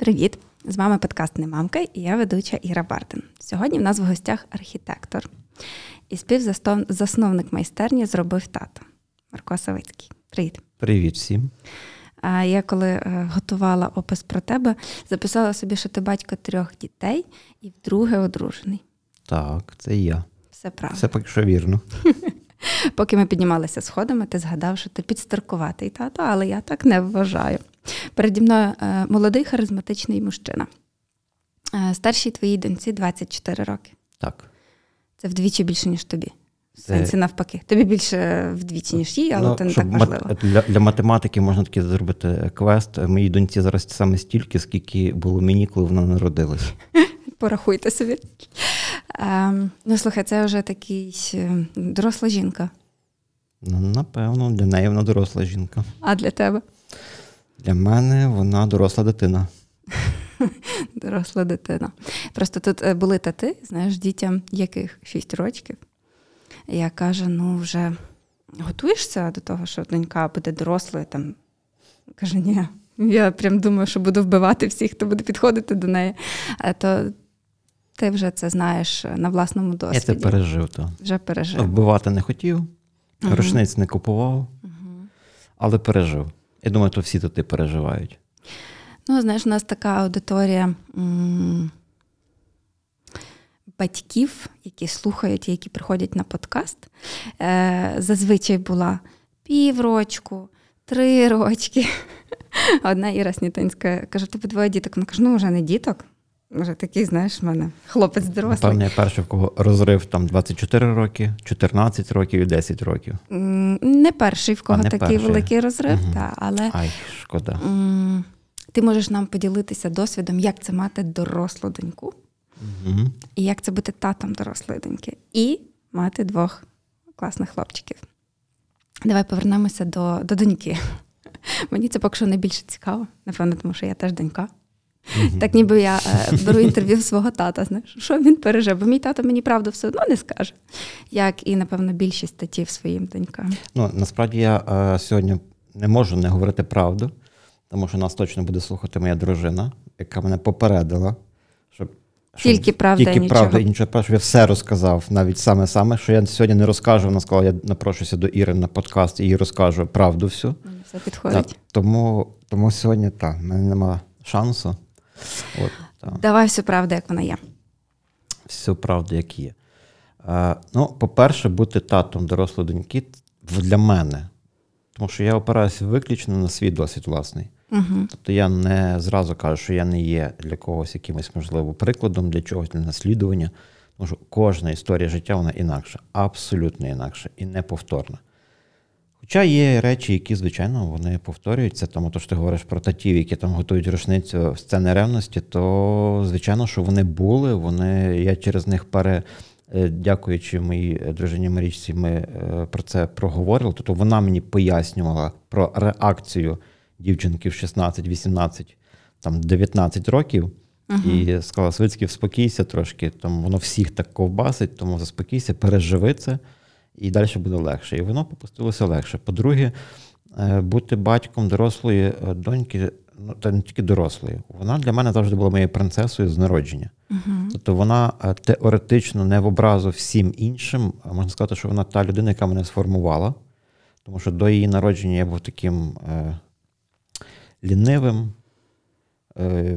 Привіт! З вами подкаст «Не мамка» і я ведуча Іра Бардин. Сьогодні в нас в гостях архітектор і співзасновник майстерні зробив тато Марко Савицький. Привіт. Привіт всім. Я коли е, готувала опис про тебе, записала собі, що ти батько трьох дітей і вдруге одружений. Так, це я. Все правда. Все поки що вірно. Поки ми піднімалися сходами, ти згадав, що ти підстаркуватий тато, але я так не вважаю. Переді мною е, молодий харизматичний мужчина. Е, старшій твоїй доньці 24 роки. Так. Це вдвічі більше, ніж тобі. В сенсі навпаки. Тобі більше вдвічі, ніж їй, але ну, це не так важливо. Мат... Для для математики можна таки зробити квест. Моїй доньці зараз саме стільки, скільки було мені, коли вона народилась. Порахуйте собі. Ем, Ну, слухай, це вже такий е, доросла жінка. Ну, напевно, для неї вона доросла жінка. А для тебе? Для мене вона доросла дитина. Доросла дитина. Просто тут е, були тати, знаєш, дітям яких 6 років. Я кажу: ну, вже готуєшся до того, що донька буде дорослою. там. Каже, ні. Я прям думаю, що буду вбивати всіх, хто буде підходити до неї. А то ти вже це знаєш на власному досвіді. Я це пережив. то. Вже пережив. Вбивати не хотів, uh рушниць не купував, uh але пережив. Я думаю, то всі тут переживають. Ну, знаєш, у нас така аудиторія м- батьків, які слухають, які приходять на подкаст. Е- Зазвичай була піврочку, три рочки. Одна Іра Снітинська каже: тобі двоє діток. Вона каже, ну вже не діток. Вже такий, знаєш, в мене хлопець дорослий. Певне, я перший, в кого розрив там 24 роки, 14 років і 10 років. Не перший, в кого такий перший. великий розрив, угу. та, але Ай, шкода. ти можеш нам поділитися досвідом, як це мати дорослу доньку, угу. і як це бути татом дорослої доньки, і мати двох класних хлопчиків. Давай повернемося до, до доньки. Мені це поки що найбільше цікаво, напевно, тому що я теж донька. Mm-hmm. Так ніби я е, беру інтерв'ю свого тата, знаєш, що він пережив, бо мій тато мені правду все одно не скаже, як і, напевно, більшість статів своїм донькам. Ну, насправді я е, сьогодні не можу не говорити правду, тому що нас точно буде слухати моя дружина, яка мене попередила, щоб. Тільки правда Тільки і правда і нічого. Щоб я все розказав, навіть саме саме, що я сьогодні не розкажу. Вона сказала, я напрошуся до Іри на подкаст і їй розкажу правду всю. Все підходить. Так, тому тому сьогодні так, в мене немає шансу. От, Давай всю правду, як вона є. Всю правду, як є. Е, ну, По-перше, бути татом дорослої доньки для мене. Тому що я опираюся виключно на свій досвід власний. Угу. Тобто я не зразу кажу, що я не є для когось якимось, можливо, прикладом, для чогось, для наслідування. Тому що кожна історія життя вона інакша, абсолютно інакша і неповторна. Хоча є речі, які, звичайно, вони повторюються. Тому то що ти говориш про татів, які там готують рушницю сцени ревності, то звичайно, що вони були. Вони, Я через них пере. Е, дякуючи моїй дружині Марічці, ми е, про це проговорили. Тобто вона мені пояснювала про реакцію дівчинки в 16, 18, там 19 років. Uh-huh. І сказала, Свицький, вспокійся трошки, там воно всіх так ковбасить, тому заспокійся, переживи це і далі буде легше. І воно попустилося легше. По-друге, е, бути батьком дорослої е, доньки, ну та не тільки дорослої, вона для мене завжди була моєю принцесою з народження. Uh-huh. Тобто вона е, теоретично не в образу всім іншим, а можна сказати, що вона та людина, яка мене сформувала. Тому що до її народження я був таким е, лінивим,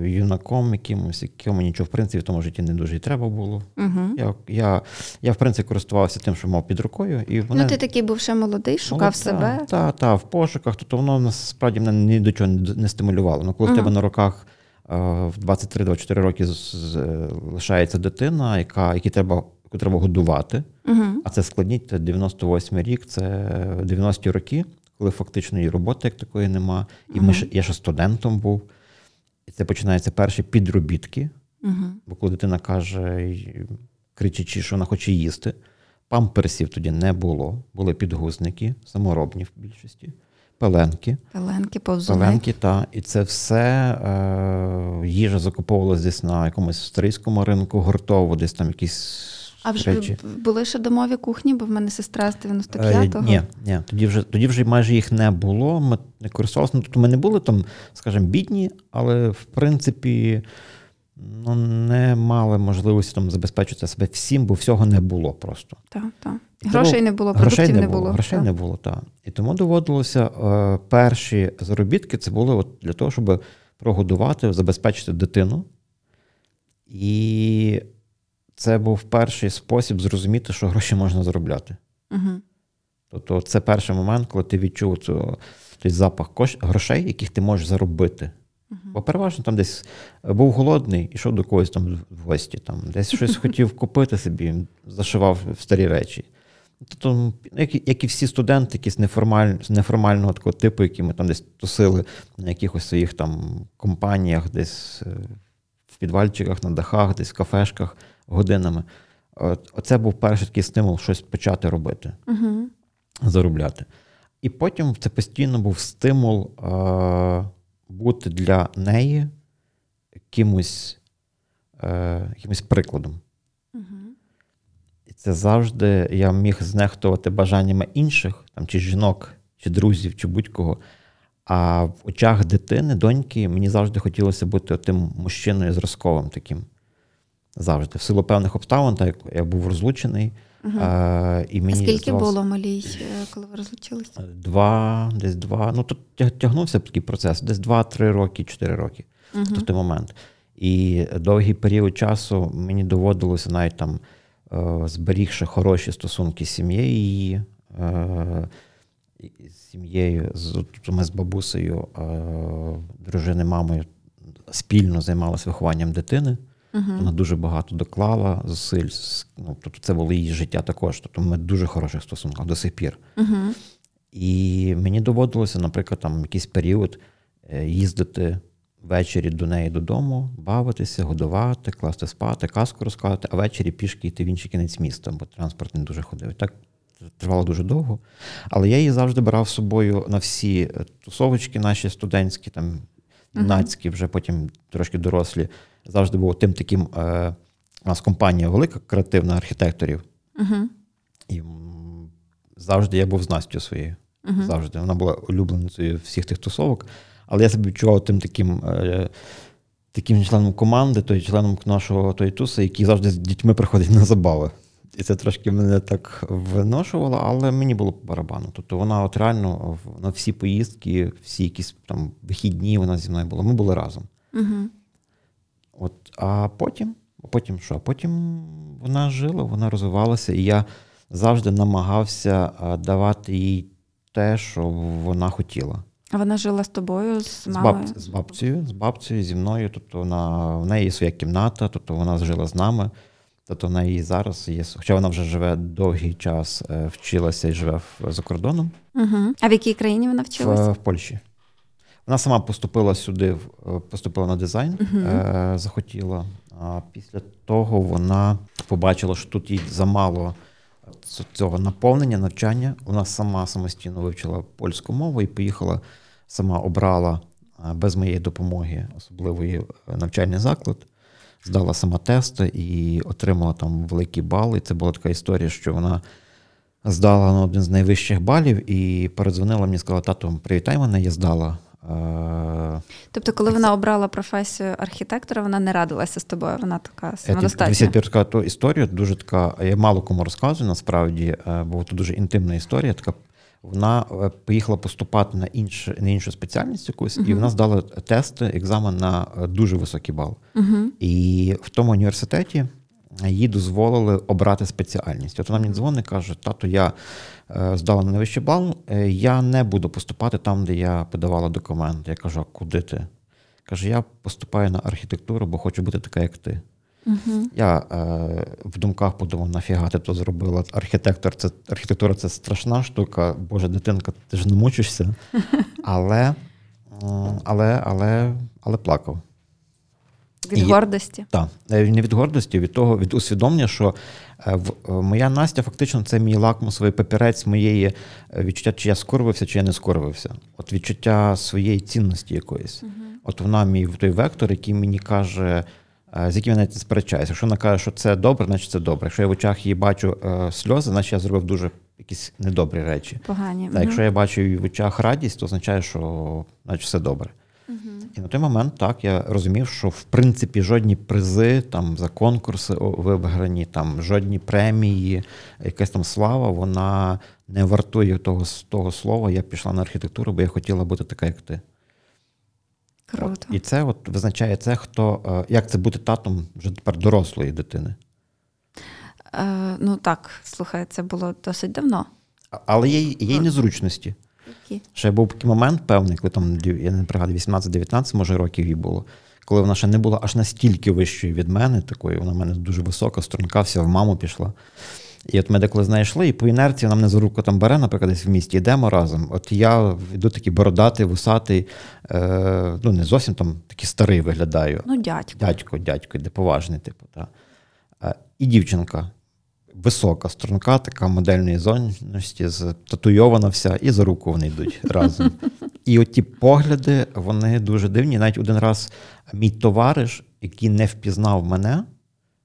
юнаком якимось, якому нічого в принципі в тому житті не дуже і треба було. Угу. Я, я, я, в принципі, користувався тим, що мав під рукою. І вони... Ну, ти такий був ще молодий, шукав Молод, себе. Так, та, та, в пошуках, тобто воно насправді мене ні до чого не стимулювало. Ну, коли угу. в тебе на руках е, в 23-24 роки лишається дитина, яка, які треба, яку треба годувати, угу. а це складніть, це 98 рік, це 90-ті роки, коли фактично і роботи як такої нема. І ми ще, я ще студентом був. І це починаються перші підробітки. Угу. Бо коли дитина каже, кричачи, що вона хоче їсти, памперсів тоді не було. Були підгузники, саморобні в більшості, пеленки. Пеленки, повзуни. Пеленки, так. І це все е, їжа закуповувалася десь на якомусь австрійському ринку, гуртово, десь там якісь А вже речі. були ще домові кухні, бо в мене сестра з 95-го. Е, ні, ні, тоді вже тоді вже майже їх не було. Ми не користувалися. Ну, тобто ми не були там, скажімо, бідні, але в принципі ну, не мали можливості там забезпечити себе всім, бо всього не було просто. Так, так. Грошей не було, продуктів не було. Грошей не було, так. І тому доводилося е, перші заробітки це були от для того, щоб прогодувати, забезпечити дитину. І це був перший спосіб зрозуміти, що гроші можна заробляти. Угу. Тобто, це перший момент, коли ти відчув цю, цей запах кош, грошей, яких ти можеш заробити. Угу. Бо переважно там десь був голодний, ішов до когось там в гості, там, десь щось хотів купити собі, зашивав в старі речі. Тобто, як, як і всі студенти, якісь неформаль, неформального такого типу, які ми там десь тусили на якихось своїх там компаніях, десь е, в підвальчиках, на дахах, десь в кафешках годинами. Оце був перший такий стимул щось почати робити, Угу. заробляти. І потім це постійно був стимул е, бути для неї якимось, е, якимось прикладом. Угу. І це завжди я міг знехтувати бажаннями інших, там, чи жінок, чи друзів, чи будь-кого. А в очах дитини, доньки, мені завжди хотілося бути тим мужчиною зразковим таким. Завжди. В силу певних обставин, так я був розлучений. Угу. А, і мені Скільки здавалося- було малій, е, коли ви розлучилися? Два, десь два. Ну тут тяг- тягнувся такий процес, десь два-три роки, чотири роки Угу. в той момент. І довгий період часу мені доводилося навіть там, е, зберігши хороші стосунки з сім'єю її, е, з сім'єю, з, тобто ми з бабусею, е, дружини, мамою спільно займалися вихованням дитини. Вона Угу. дуже багато доклала зусиль. Ну, тобто це було її життя також. Тобто ми дуже хороших стосунках до сих пір. Угу. І мені доводилося, наприклад, там якийсь період е, їздити ввечері до неї додому, бавитися, годувати, класти спати, казку розказати, а ввечері пішки йти в інший кінець міста, бо транспорт не дуже ходив. Так тривало дуже довго. Але я її завжди брав з собою на всі е, тусовочки наші студентські, там юнацькі, вже потім трошки дорослі. Завжди був тим таким. Е, у нас компанія велика, креативна архітекторів. Угу. І завжди я був з Настю своєю. Угу. Завжди. Вона була улюбленицею всіх тих тусовок. Але я себе відчував тим таким, е, таким членом команди, той членом нашого той туса, який завжди з дітьми приходить на забави. І це трошки мене так виношувало, але мені було по барабану. Тобто вона от реально на всі поїздки, всі якісь там вихідні вона зі мною була. Ми були разом. Угу. От, а потім, потім що? Потім вона жила, вона розвивалася, і я завжди намагався давати їй те, що вона хотіла. А вона жила з тобою, з З, мамою? баб, з бабцею, з бабцею, зі мною. Тобто вона, в неї є своя кімната, тобто вона жила з нами. Тобто в неї зараз є, хоча вона вже живе довгий час, е, вчилася і живе за кордоном Угу. А в якій країні вона вчилася? в, в Польщі. Вона сама поступила сюди, е, поступила на дизайн, е, захотіла. А після того вона побачила, що тут їй замало цього наповнення, навчання. Вона сама самостійно вивчила польську мову і поїхала, сама обрала е, без моєї допомоги особливий е, навчальний заклад. Здала сама тести і отримала там великий бал. І це була така історія, що вона здала на один з найвищих балів і передзвонила мені, сказала, тату, привітай мене, я здала. Тобто, коли вона обрала професію архітектора, вона не радилася з тобою, вона така Я самодостатня. розказати ту історію, дуже така, я мало кому розказую, насправді, е, бо це дуже інтимна історія. Така, вона е, поїхала поступати на іншу, на іншу спеціальність якусь, і вона здала тести, екзамен на е, дуже високий бал. Угу. І в тому університеті їй дозволили обрати спеціальність. От вона мені дзвонить і каже: тато, я е, здала на найвищий бал, е, я не буду поступати там, де я подавала документи. Я кажу, а куди ти? Каже, я поступаю на архітектуру, бо хочу бути така, як ти. Угу. Я е, в думках подумав, нафіга ти то зробила. Архітектор, це архітектура це страшна штука. Боже, дитинка, ти ж не мучишся. Але, але, але, але плакав. Від І- гордості. Так, Е, не від гордості, від того, від усвідомлення, що е, в- е, моя Настя фактично це мій лакмусовий папірець моєї відчуття, чи я скорбився, чи я не скорбився. От відчуття своєї цінності якоїсь. Угу. От вона мій той вектор, який мені каже: з яким я навіть не сперечаюся. Якщо вона каже, що це добре, значить це добре. Якщо я в очах її бачу сльози, значить я зробив дуже якісь недобрі речі. Погані. Так, Якщо я бачу її в очах радість, то означає, що значить все добре. І на той момент так я розумів, що в принципі жодні призи там за конкурси виграні, там жодні премії, якась там слава, вона не вартує того того слова. Я пішла на архітектуру, бо я хотіла бути така, як ти. Круто. От. І це от визначає це, хто е, як це бути татом вже тепер дорослої дитини. Е, Ну так, слухай, це було досить давно. Але є є й незручності. Ще був такий момент певний, коли там, я не пригадую, 18-19, може, років їй було, коли вона ще не була аж настільки вищою від мене, такою, вона в мене дуже висока, струнка, вся в маму пішла. І от ми деколи знайшли, і по інерції вона мене за руку там бере, наприклад, десь в місті, йдемо разом. От я йду такий бородатий, вусатий, е, ну не зовсім там такий старий виглядаю. Ну, дядько. Дядько, дядько, де поважний, типу. Та. Е, і дівчинка висока, струнка, така модельної зовнішності, татуйована вся, і за руку вони йдуть разом. І от ті погляди, вони дуже дивні. Навіть один раз мій товариш, який не впізнав мене,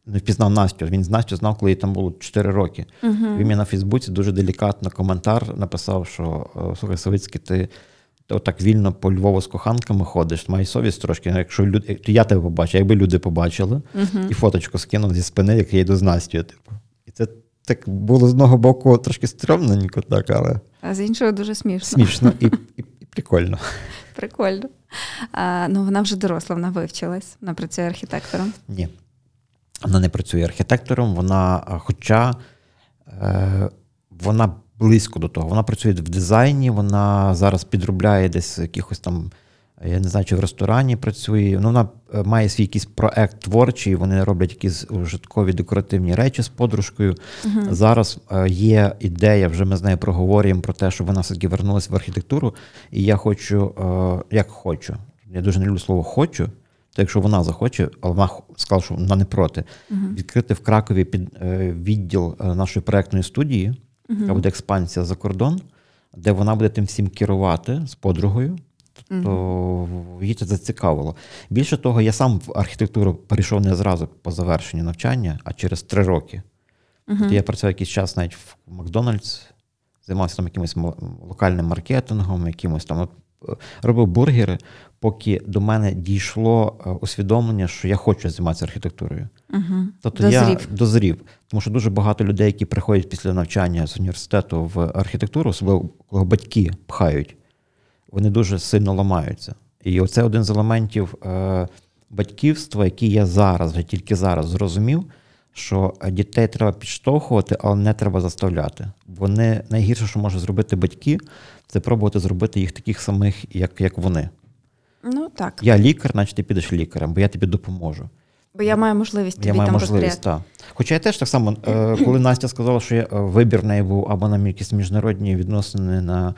не впізнав Настю, він з Настю знав, коли їй там було 4 роки. Uh-huh. Він мені на Фейсбуці дуже делікатно коментар написав, що слухай, Савицький, ти. Ти отак вільно по Львову з коханками ходиш, має совість трошки. Якщо люди, то я тебе побачу, якби люди побачили, uh-huh. і фоточку скинув зі спини, як я йду з Настю. Типу. Це так було з одного боку трошки стрьомненько, так, але. А з іншого дуже смішно. Смішно і і, і прикольно. Прикольно. А, Ну, вона вже доросла, вона вивчилась, вона працює архітектором. Ні. Вона не працює архітектором, вона, хоча е, вона близько до того. Вона працює в дизайні, вона зараз підробляє десь якихось там. Я не знаю, чи в ресторані працює. Ну, Вона е, має свій якийсь проект творчий, вони роблять якісь ужиткові декоративні речі з подружкою. Uh-huh. Зараз е, є ідея, вже ми з нею проговорюємо про те, що вона все-таки вернулася в архітектуру. І я хочу, е, як хочу. Я дуже не люблю слово хочу. То якщо вона захоче, але вона сказала, що вона не проти, uh-huh. відкрити в Кракові під відділ нашої проектної студії, uh-huh. яка буде експансія за кордон, де вона буде тим всім керувати з подругою то її це зацікавило. Більше того, я сам в архітектуру перейшов не зразу по завершенню навчання, а через три роки. Тобто я працював якийсь час навіть в Макдональдс, займався там якимось локальним маркетингом, якимось там е, робив бургери, поки до мене дійшло е, усвідомлення, що я хочу займатися архітектурою. Uh-huh. Тобто дозрів. я дозрів. Тому що дуже багато людей, які приходять після навчання з університету в архітектуру, особливо коли батьки пхають вони дуже сильно ламаються. І оце один з елементів е, батьківства, який я зараз, вже тільки зараз зрозумів, що дітей треба підштовхувати, але не треба заставляти. Вони найгірше, що можуть зробити батьки, це пробувати зробити їх таких самих, як як вони. Ну так. Я лікар, значить ти підеш лікарем, бо я тобі допоможу. Бо я маю можливість тобі я маю там можливість, так. Хоча я теж так само, е, коли Настя сказала, що я, е, вибір в неї був або на якісь міжнародні відносини на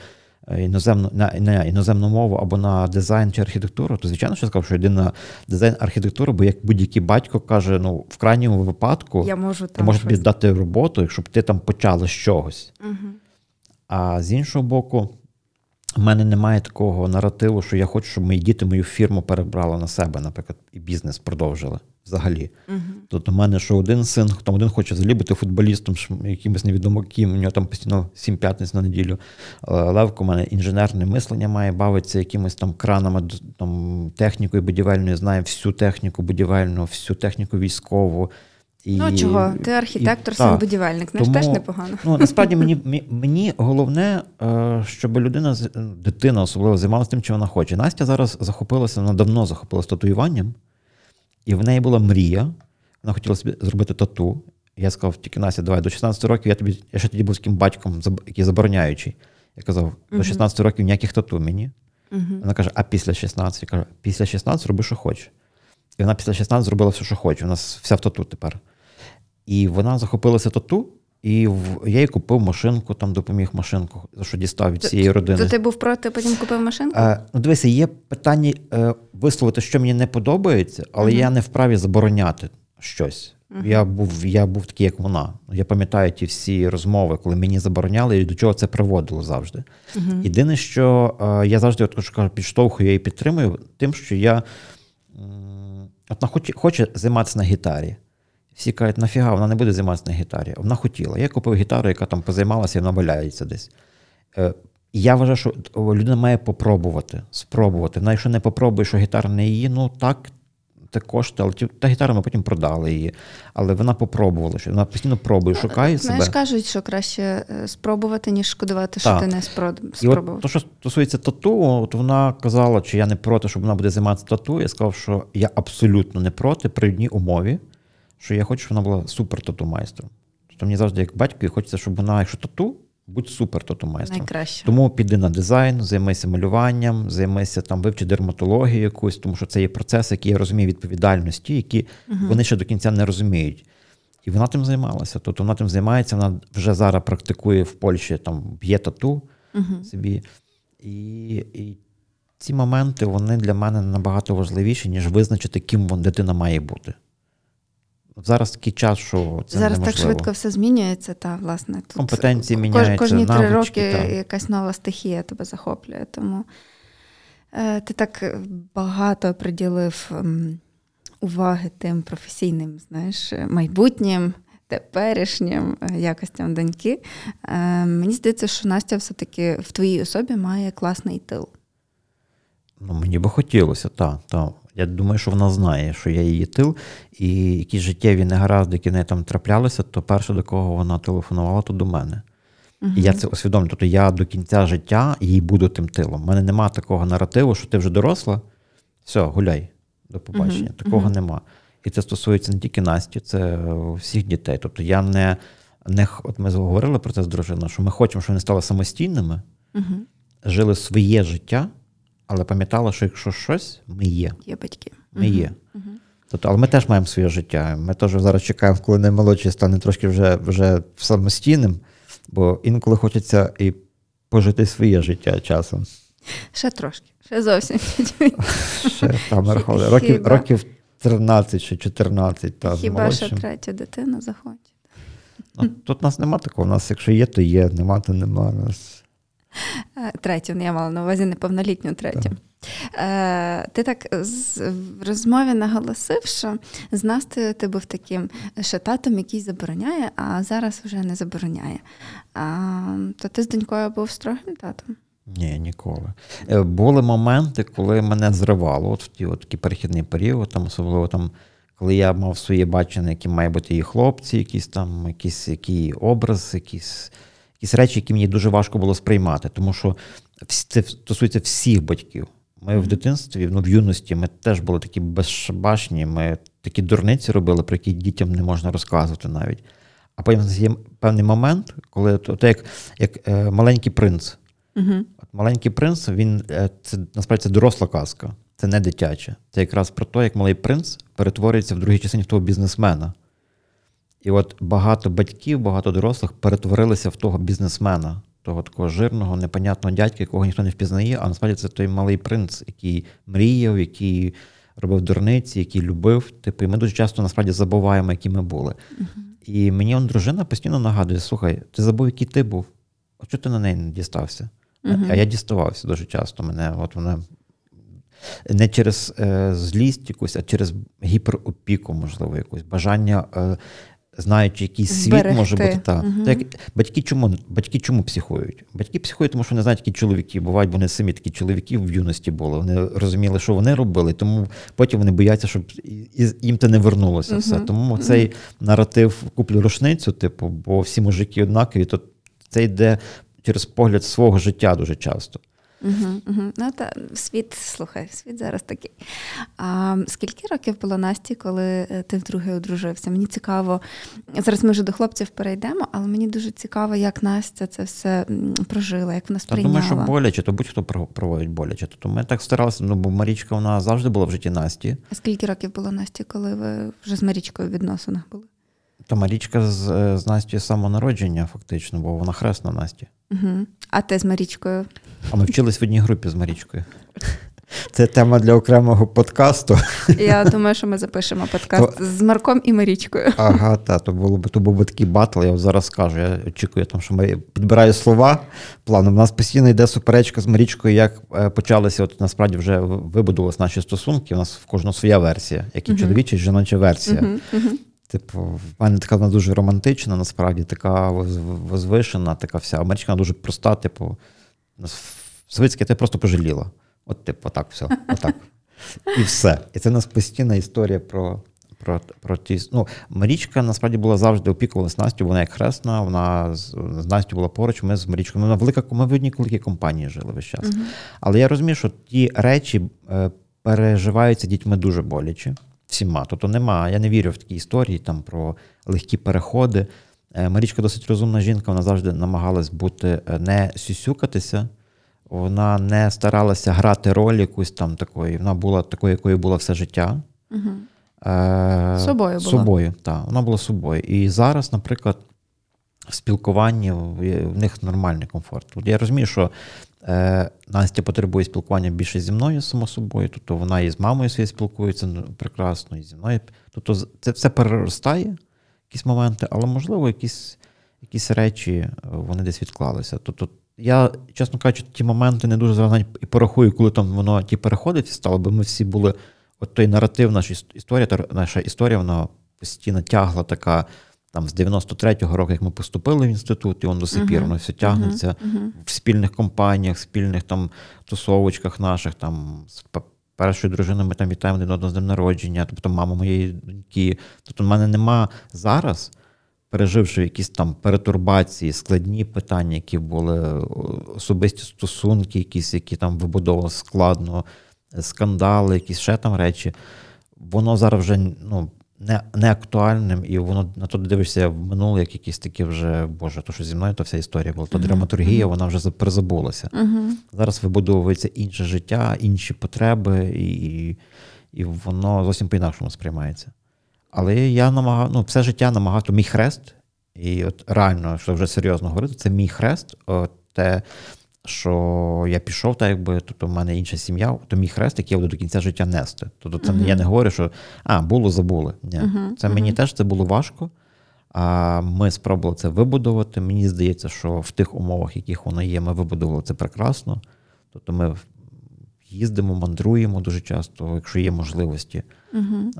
іноземну на, на іноземну мову або на дизайн чи архітектуру, то звичайно, що я сказав, що йди на дизайн архітектури, бо як будь-який батько каже, ну в крайньому випадку я можу я можу тобі дати роботу, якщо ти там почала з чогось. Угу. А з іншого боку, в мене немає такого наративу, що я хочу, щоб мої діти мою фірму перебрали на себе, наприклад, і бізнес продовжили взагалі. Угу. Тобто, у мене що один син, там один хоче взагалі бути футболістом, якимось невідомо ким, у нього там постійно сім п'ятниць на неділю. Левко у мене інженерне мислення має, бавиться якимись там кранами, там, технікою будівельною, знає всю техніку будівельну, всю техніку військову. І, Ну чого? Ти архітектор, сам будівельник, не ж теж непогано. Ну насправді мені мені головне, е, щоб людина дитина особливо займалася тим, чим вона хоче. Настя зараз захопилася, вона давно захопилася татуюванням. І в неї була мрія. Вона хотіла собі зробити тату. Я сказав, тільки Настя, давай до 16 років я тобі, я ще тоді був таким батьком, який забороняючий. Я казав, до 16 років ніяких тату мені. Uh-huh. Вона каже, а після 16? Я кажу, після 16 роби, що хочеш. І вона після 16 зробила все, що хоче. У нас вся в тату тепер. І вона захопилася тату, і я їй купив машинку, там допоміг машинку, за що дістав від цієї родини. То ти був проти, потім купив машинку? А, ну, Дивися, є питання е, висловити, що мені не подобається, але uh-huh. я не вправі забороняти щось. Uh-huh. Я був я був такий, як вона. Я пам'ятаю ті всі розмови, коли мені забороняли, і до чого це приводило завжди. Uh-huh. Єдине, що е, я завжди от, кажу, підштовхую і підтримую, тим, що я От хоче, хоче займатися на гітарі. Всі кажуть, нафіга, вона не буде займатися на гітарі. Вона хотіла. Я купив гітару, яка там позаймалася і вона валяється десь. Е, я вважаю, що людина має попробувати, спробувати. Вона, якщо не попробує, що гітара не її, ну так, це кошти, але та гітара ми потім продали її. Але вона попробувала, що вона постійно пробує, ну, шукає Знаєш, себе. кажуть, що краще е, спробувати, ніж шкодувати, що Так. ти не спробував. І от то, що стосується тату, от вона казала, чи я не проти, щоб вона буде займатися тату. Я сказав, що я абсолютно не проти при одній умові, що я хочу, щоб вона була супер тату майстром. Тобто мені завжди, як батько, хочеться, щоб вона, якщо тату, будь супер тату майстром. Найкраще. Тому піди на дизайн, займайся малюванням, займайся там, вивчи дерматологію якусь, тому що це є процеси, які я розумію відповідальності, які вони ще до кінця не розуміють. І вона тим займалася. Тобто вона тим займається, вона вже зараз практикує в Польщі, там б'є тату собі. І, і ці моменти вони для мене набагато важливіші, ніж визначити, ким вон дитина має бути. Зараз такий час, що це Зараз неможливо. так швидко все змінюється, та власне тут Компетенції міняються, Кожні три роки так. якась нова стихія тебе захоплює. Тому е, ти так багато приділив ем, уваги тим професійним, знаєш, майбутнім, теперішнім е, якостям доньки. Е, мені здається, що Настя все-таки в твоїй особі має класний тил. Ну, мені би хотілося, так. так. Я думаю, що вона знає, що я її тил, і якісь життєві негаразди, які в неї там траплялися, то перше, до кого вона телефонувала, то до мене. І я це усвідомлюю. Тобто я до кінця життя їй буду тим тилом. У мене нема такого наративу, що ти вже доросла, все, гуляй, до побачення. Такого нема. І це стосується не тільки Насті, це всіх дітей. Тобто я не, не от ми говорили про це з дружиною, що ми хочемо, щоб вони стали самостійними, жили своє життя, але пам'ятали, що якщо щось, ми є. Є батьки. Ми є. Тобто, але ми теж маємо своє життя. Ми теж зараз чекаємо, коли наймолодший стане трошки вже, вже самостійним, бо інколи хочеться і пожити своє життя часом. Ще трошки, ще зовсім. Ще там рахували. Років, років 13 чи 14. Та, Хіба молодшим. третя дитина захоче. Ну, тут нас нема такого. У нас, якщо є, то є, нема, то нема. У Нас... Е, Третю, я мала на увазі неповнолітню третю. Е, ти так з, в розмові наголосив, що з Настею ти був таким ще татом, який забороняє, а зараз вже не забороняє. А, то ти з донькою був строгим татом? Ні, ніколи. Е, Були моменти, коли мене зривало, от в ті от такий перехідний період, там, особливо там, коли я мав своє бачення, які мають бути і хлопці, якісь там, якийсь який образ, якісь, якісь речі, які мені дуже важко було сприймати. Тому що це стосується всіх батьків. Ми в дитинстві, ну в юності, ми теж були такі безшабашні, ми такі дурниці робили, про які дітям не можна розказувати навіть. А потім є певний момент, коли то, то як, як е, маленький принц. Угу. От маленький принц, він е, це насправді це доросла казка, це не дитяча. Це якраз про те, як малий принц перетворюється в другій частині в того бізнесмена. І от багато батьків, багато дорослих перетворилися в того бізнесмена, того такого жирного, непонятного дядька, якого ніхто не впізнає, а насправді це той малий принц, який мріяв, який робив дурниці, який любив. Типу, і ми дуже часто насправді забуваємо, які ми були. І мені он дружина постійно нагадує: слухай, ти забув, який ти був. А чого ти на неї не дістався? А я діставався дуже часто. Мене от вона не через е, злість якусь, а через гіперопіку, можливо, якусь бажання, е, знаючи, який світ може бути. Так. Мгм. Так, батьки, чому, батьки чому психують? Батьки психують, тому що не знають, які чоловіки бувають, бо вони самі такі чоловіки в юності були. Вони розуміли, що вони робили, тому потім вони бояться, щоб їм це не вернулося все. Мгм. Тому цей наратив куплю рушницю, типу, бо всі мужики однакові, то це йде через погляд свого життя дуже часто. Угу, угу. Ну та світ, слухай, світ зараз такий. А скільки років було Насті, коли е, ти вдруге одружився? Мені цікаво, зараз ми вже до хлопців перейдемо, але мені дуже цікаво, як Настя це все прожила, як вона сприйняла. думаю, що боляче, то будь-хто про- проводить боляче. Тобто ми так старалися, ну бо Марічка вона завжди була в житті Насті. А скільки років було Насті, коли ви вже з Марічкою в відносинах були? Та Марічка з, е, з Насті з самого народження, фактично, бо вона хресна Насті. Угу. А ти з Марічкою? А ми вчились в одній групі з Марічкою. Це тема для окремого подкасту. Я думаю, що ми запишемо подкаст то... з Марком і Марічкою. Ага, так, то було б то був би такий батл, я зараз скажу. Я очікую, там, що ми підбираю слова планом. У нас постійно йде суперечка з Марічкою, як е, почалися, от насправді вже вибудувалися наші стосунки. У нас в кожного своя версія, як і uh-huh. чоловіча, і жіноча версія. Uh-huh. Uh-huh. Типу, в мене така вона дуже романтична, насправді, така возвишена, така вся. Америчка дуже проста, типу, Свицьке, ти просто пожаліла. От, типу, так, все. Отак. І все. І це у нас постійна історія про про, про ті. Ну, Марічка насправді була завжди опікувалась Настю, вона як хресна, вона з, з Настю була поруч, ми з Марічкою. Вона велика, ми в одній великій компанії жили весь час. Uh-huh. Але я розумію, що ті речі е, переживаються дітьми дуже боляче. Всіма. Тобто нема. Я не вірю в такі історії там про легкі переходи. Е, Марічка досить розумна жінка, вона завжди намагалась бути е, не сюсюкатися. Вона не старалася грати роль якусь там такої. Вона була такою, якою була все життя. Угу. Е, Собою була. Собою, так. Вона була собою. І зараз, наприклад, в спілкуванні в них нормальний комфорт. Я розумію, що Настя потребує спілкування більше зі мною, само собою. Тобто вона і з мамою своєю спілкується ну, прекрасно, і зі мною. Тобто це все переростає, якісь моменти, але, можливо, якісь якісь речі е, вони десь відклалися. Тобто я, чесно кажучи, ті моменти не дуже зараз і порахую, коли там воно ті переходи стало, бо ми всі були. От той наратив, наша історія, наша історія, вона постійно тягла така. Там з 93-го року, як ми поступили в інститут, і воно до сих пір воно все тягнеться uh-huh, в спільних компаніях, спільних там тусовочках наших, там з першою дружиною ми там вітаємо один одного з днем народження, тобто мама моєї доньки. Тобто в мене нема зараз переживши якісь там перетурбації, складні питання, які були особисті стосунки, якісь, які там вибудовували складно, скандали, якісь ще там речі, воно зараз вже ну, не не актуальним, і воно на то дивишся в минуле, як якісь такі вже, Боже, то що зі мною то вся історія була. То uh-huh. драматургія, вона вже перезабулася. Uh-huh. Зараз вибудовується інше життя, інші потреби, і, і воно зовсім по-інакшому сприймається. Але я намагав, ну, все життя намагав, то мій хрест, і от реально, що вже серйозно говорити, це мій хрест. От те, що я пішов, так якби тобто в мене інша сім'я, то мій хрест, який я буду до кінця життя нести. Тобто це uh-huh. я не говорю, що а, було, забули. Ні. Uh-huh. Це мені uh-huh. теж це було важко. А ми спробували це вибудувати. Мені здається, що в тих умовах, яких воно є, ми вибудували це прекрасно. Тобто ми їздимо, мандруємо дуже часто, якщо є можливості. Угу.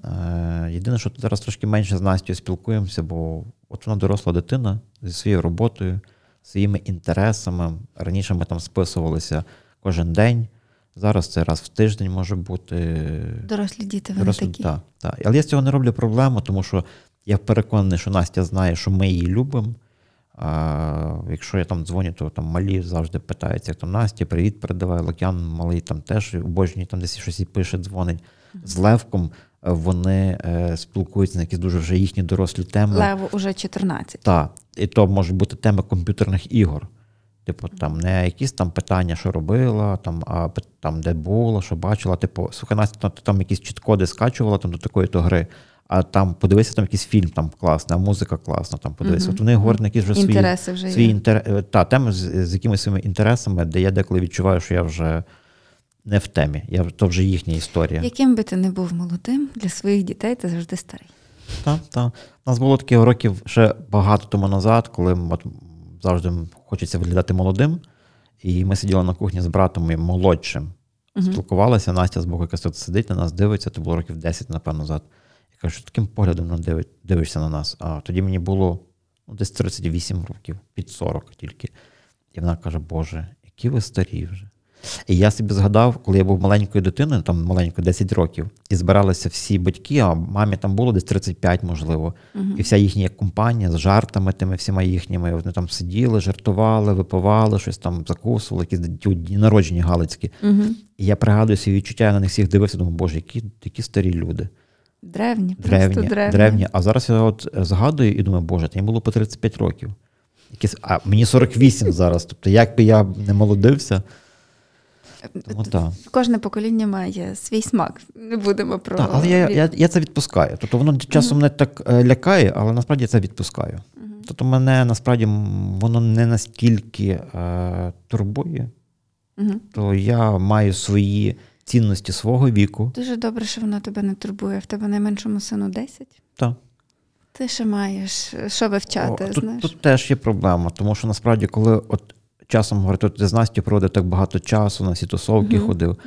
Єдине, що зараз трошки менше з Настю спілкуємося, бо от вона доросла дитина зі своєю роботою, своїми інтересами. Раніше ми там списувалися кожен день. Зараз це раз в тиждень може бути. Дорослі діти вони Дорослі, такі. Так, так. Але я з цього не роблю проблему, тому що я переконаний, що Настя знає, що ми її любимо. А, Якщо я там дзвоню, то там малі завжди питаються, як там Настя, привіт, передавай, Лук'ян малий там теж обожнює, там десь щось і пише, дзвонить. З Левком е, вони е, спілкуються на якісь дуже вже їхні дорослі теми. Леву уже 14. Так. І то можуть бути теми комп'ютерних ігор. Типу, там не якісь там питання, що робила, там, а там де була, що бачила. Типу, слухай, Настя, ти там якісь чіткоди скачувала там до такої то гри а там подивися, там якийсь фільм там класний, а музика класна, там подивися. Угу. От вони говорять на якісь вже свої Інтереси вже свої інтер... Е, та, теми з, з якимись своїми інтересами, де я деколи відчуваю, що я вже не в темі. Я, То вже їхня історія. Яким би ти не був молодим, для своїх дітей ти завжди старий. Так, так. У нас було таке років ще багато тому назад, коли от, завжди хочеться виглядати молодим. І ми сиділи на кухні з братом і молодшим. uh Спілкувалися, Настя з боку якась тут сидить на нас, дивиться, це було років 10, напевно, назад. Я Кажу, що таким поглядом дивишся на нас. А тоді мені було ну, десь 38 років, під 40 тільки. І вона каже, Боже, які ви старі вже. І я собі згадав, коли я був маленькою дитиною, там маленькою 10 років, і збиралися всі батьки, а мамі там було десь 35, можливо. uh І вся їхня компанія з жартами тими всіма їхніми. Вони там сиділи, жартували, випивали, щось там закусували, якісь дні народження галицькі. uh І я пригадую свої відчуття, я на них всіх дивився, думаю, Боже, які, які старі люди. Древні, древні, просто древні. древні. А зараз я от згадую і думаю, боже, мені було по 35 років. Якісь, а мені 48 зараз. Тобто, як би я не молодився. Тому, та. Кожне покоління має свій смак. Не будемо про. Так, Але я я, я це відпускаю. Тобто воно часом uh-huh. не так е, лякає, але насправді я це відпускаю. Тобто, мене насправді воно не настільки е, турбує, uh-huh. то я маю свої цінності свого віку. Дуже добре, що вона тебе не турбує. В тебе найменшому сину 10? Так. Ти ще маєш що вивчати, О, тут, знаєш? тут теж є проблема, тому що насправді, коли от часом говорить, от ти з Настю проводив так багато часу, на всі тусовки Мгм. ходив,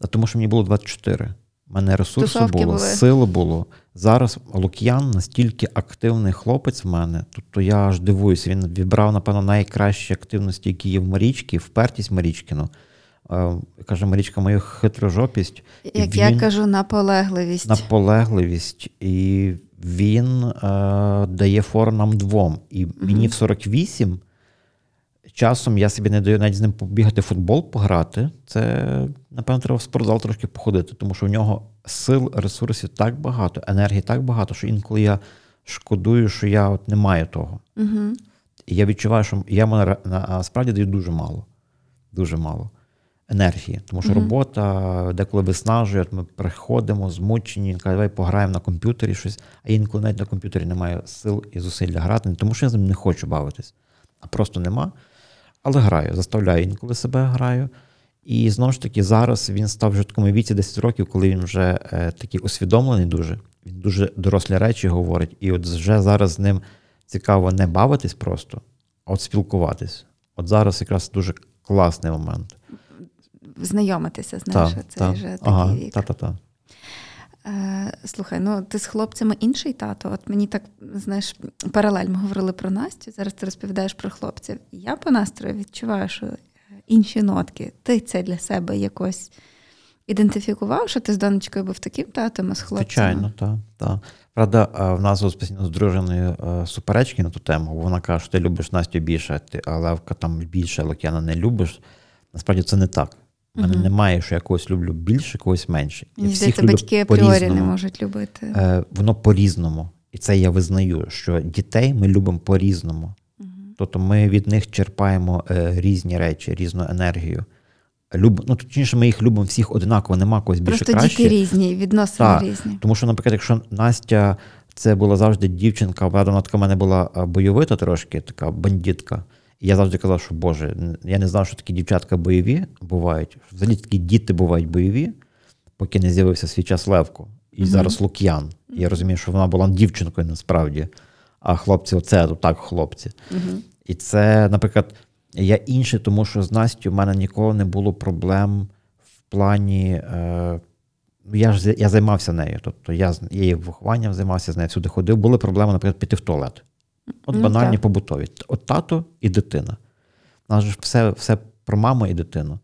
а тому що мені було 24. У мене ресурсу Тусовки було, були. сили було. Зараз Лук'ян настільки активний хлопець в мене, тобто я аж дивуюся, він відбрав, напевно, найкращі активності, які є в Марічці, впертість Марічкіну. Е, Каже, Марічка, мою хитрожопість, Як я кажу, наполегливість. наполегливість, і він е, дає фору нам двом. І мені в 48 часом я собі не даю навіть з ним побігати в футбол, пограти. Це, напевно, треба в спортзал трошки походити, тому що в нього сил, ресурсів так багато, енергії так багато, що інколи я шкодую, що я от не маю того. Угу. І я відчуваю, що я йому насправді даю дуже мало. Дуже мало енергії. Тому що Мгм. робота деколи виснажує, от ми приходимо, змучені, каже, давай пограємо на комп'ютері щось, а я інколи навіть на комп'ютері не маю сил і зусиль для грати, не тому що я з ним не хочу бавитись, а просто нема. Але граю, заставляю інколи себе граю. І знову ж таки, зараз він став вже в такому віці 10 років, коли він вже е, такий усвідомлений дуже. Він дуже дорослі речі говорить. І от вже зараз з ним цікаво не бавитись просто, а от спілкуватись. От зараз якраз дуже класний момент. Знайомитися, знаєш, це вже такий ага, вік. Та, та, та. Е, слухай, ну ти з хлопцями інший тато. От мені так, знаєш, паралель ми говорили про Настю, зараз ти розповідаєш про хлопців. Я по настрою відчуваю, що е, інші нотки. Ти це для себе якось ідентифікував, що ти з донечкою був таким татом, а з хлопцями? Звичайно, так. Та. Правда, в нас ось постійно з дружиною е, суперечки на ту тему. Вона каже, що ти любиш Настю більше, а Левка там більше, Лук'яна не любиш. Насправді це не так. У мене Мгм. немає, що я когось люблю більше, когось менше. Я Мені всіх люблю батьки апріорі не можуть любити. Е, Воно по-різному. І це я визнаю, що дітей ми любимо по-різному. Мгм. Тобто ми від них черпаємо е, різні речі, різну енергію. Люб... Ну, точніше, ми їх любимо всіх одинаково, нема когось більше Просто краще. діти різні, відносини Так. різні. Тому що, наприклад, якщо Настя це була завжди дівчинка, вона така в мене була бойовита трошки, така бандитка. І я завжди казав, що Боже, я не знав, що такі дівчатка бойові бувають. Взагалі такі діти бувають бойові, поки не з'явився свій час Левко. І Мгм. зараз Лук'ян. І я розумію, що вона була дівчинкою насправді. А хлопці, оце так хлопці. Угу. І це, наприклад, я інший, тому що з Настю в мене ніколи не було проблем в плані. Е, ну, я ж я займався нею. Тобто я з я її вихованням займався з нею, всюди ходив. Були проблеми, наприклад, піти в туалет. От Ну, банальні так. побутові. От тато і дитина. У нас ж все, все про маму і дитину.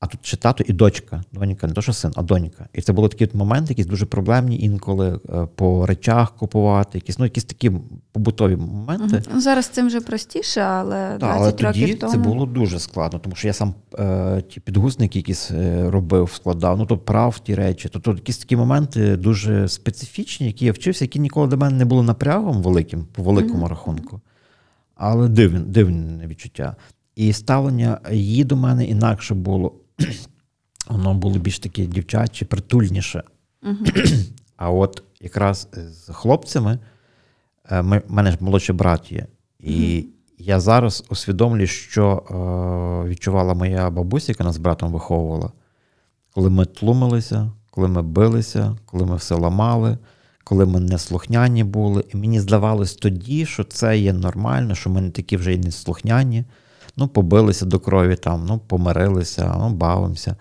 А тут ще тато і дочка, донька, не то, що син, а донька. І це були такі моменти, якісь дуже проблемні інколи е, по речах купувати, якісь, ну, якісь такі побутові моменти. Ну, зараз цим вже простіше, але 20 Так, але тоді тому. це було дуже складно, тому що я сам е, ті підгузники якісь е, робив, складав, ну то прав ті речі. Тобто якісь такі моменти дуже специфічні, які я вчився, які ніколи для мене не були напрягом великим, по великому Мгм. рахунку. Але дивне, дивне відчуття. І ставлення її до мене інакше було. Воно було більш таке дівчаче, притульніше. А от якраз з хлопцями, е, ми, в мене ж молодший брат є. І я зараз усвідомлюю, що е, відчувала моя бабуся, яка нас з братом виховувала, коли ми тлумилися, коли ми билися, коли ми все ламали, коли ми неслухняні були. І мені здавалось тоді, що це є нормально, що ми не такі вже й неслухняні. Ну, побилися до крові, там, ну, помирилися, ну, бавимося.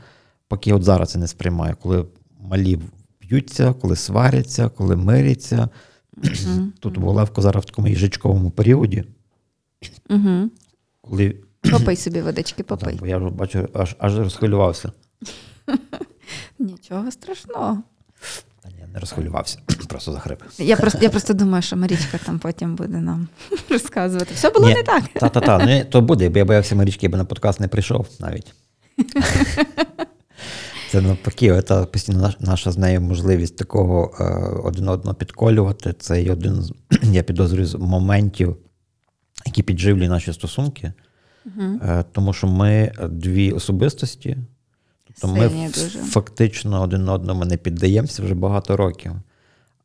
Поки я от зараз це не сприймаю, коли малі б'ються, коли сваряться, коли миряться. Мгм. Тут був Левко зараз в такому їжачковому періоді, коли Попий собі водички, попий. бо я вже бачу, аж, аж розхвилювався. Нічого страшного. Ні, не розхвилювався, просто захрип. Я просто, я просто думаю, що Марічка там потім буде нам розказувати. Все було Ні. не так. Та-та-та, ну, то буде, бо я боявся Марічки, я би на подкаст не прийшов навіть. Це навпаки, це постійно наша з нею можливість такого е, один одного підколювати. Це і один, з, я підозрюю, з моментів, які підживлюють наші стосунки. Мгм. Е, тому що ми дві особистості, тобто ми Сильні дуже. фактично один одному не піддаємося вже багато років.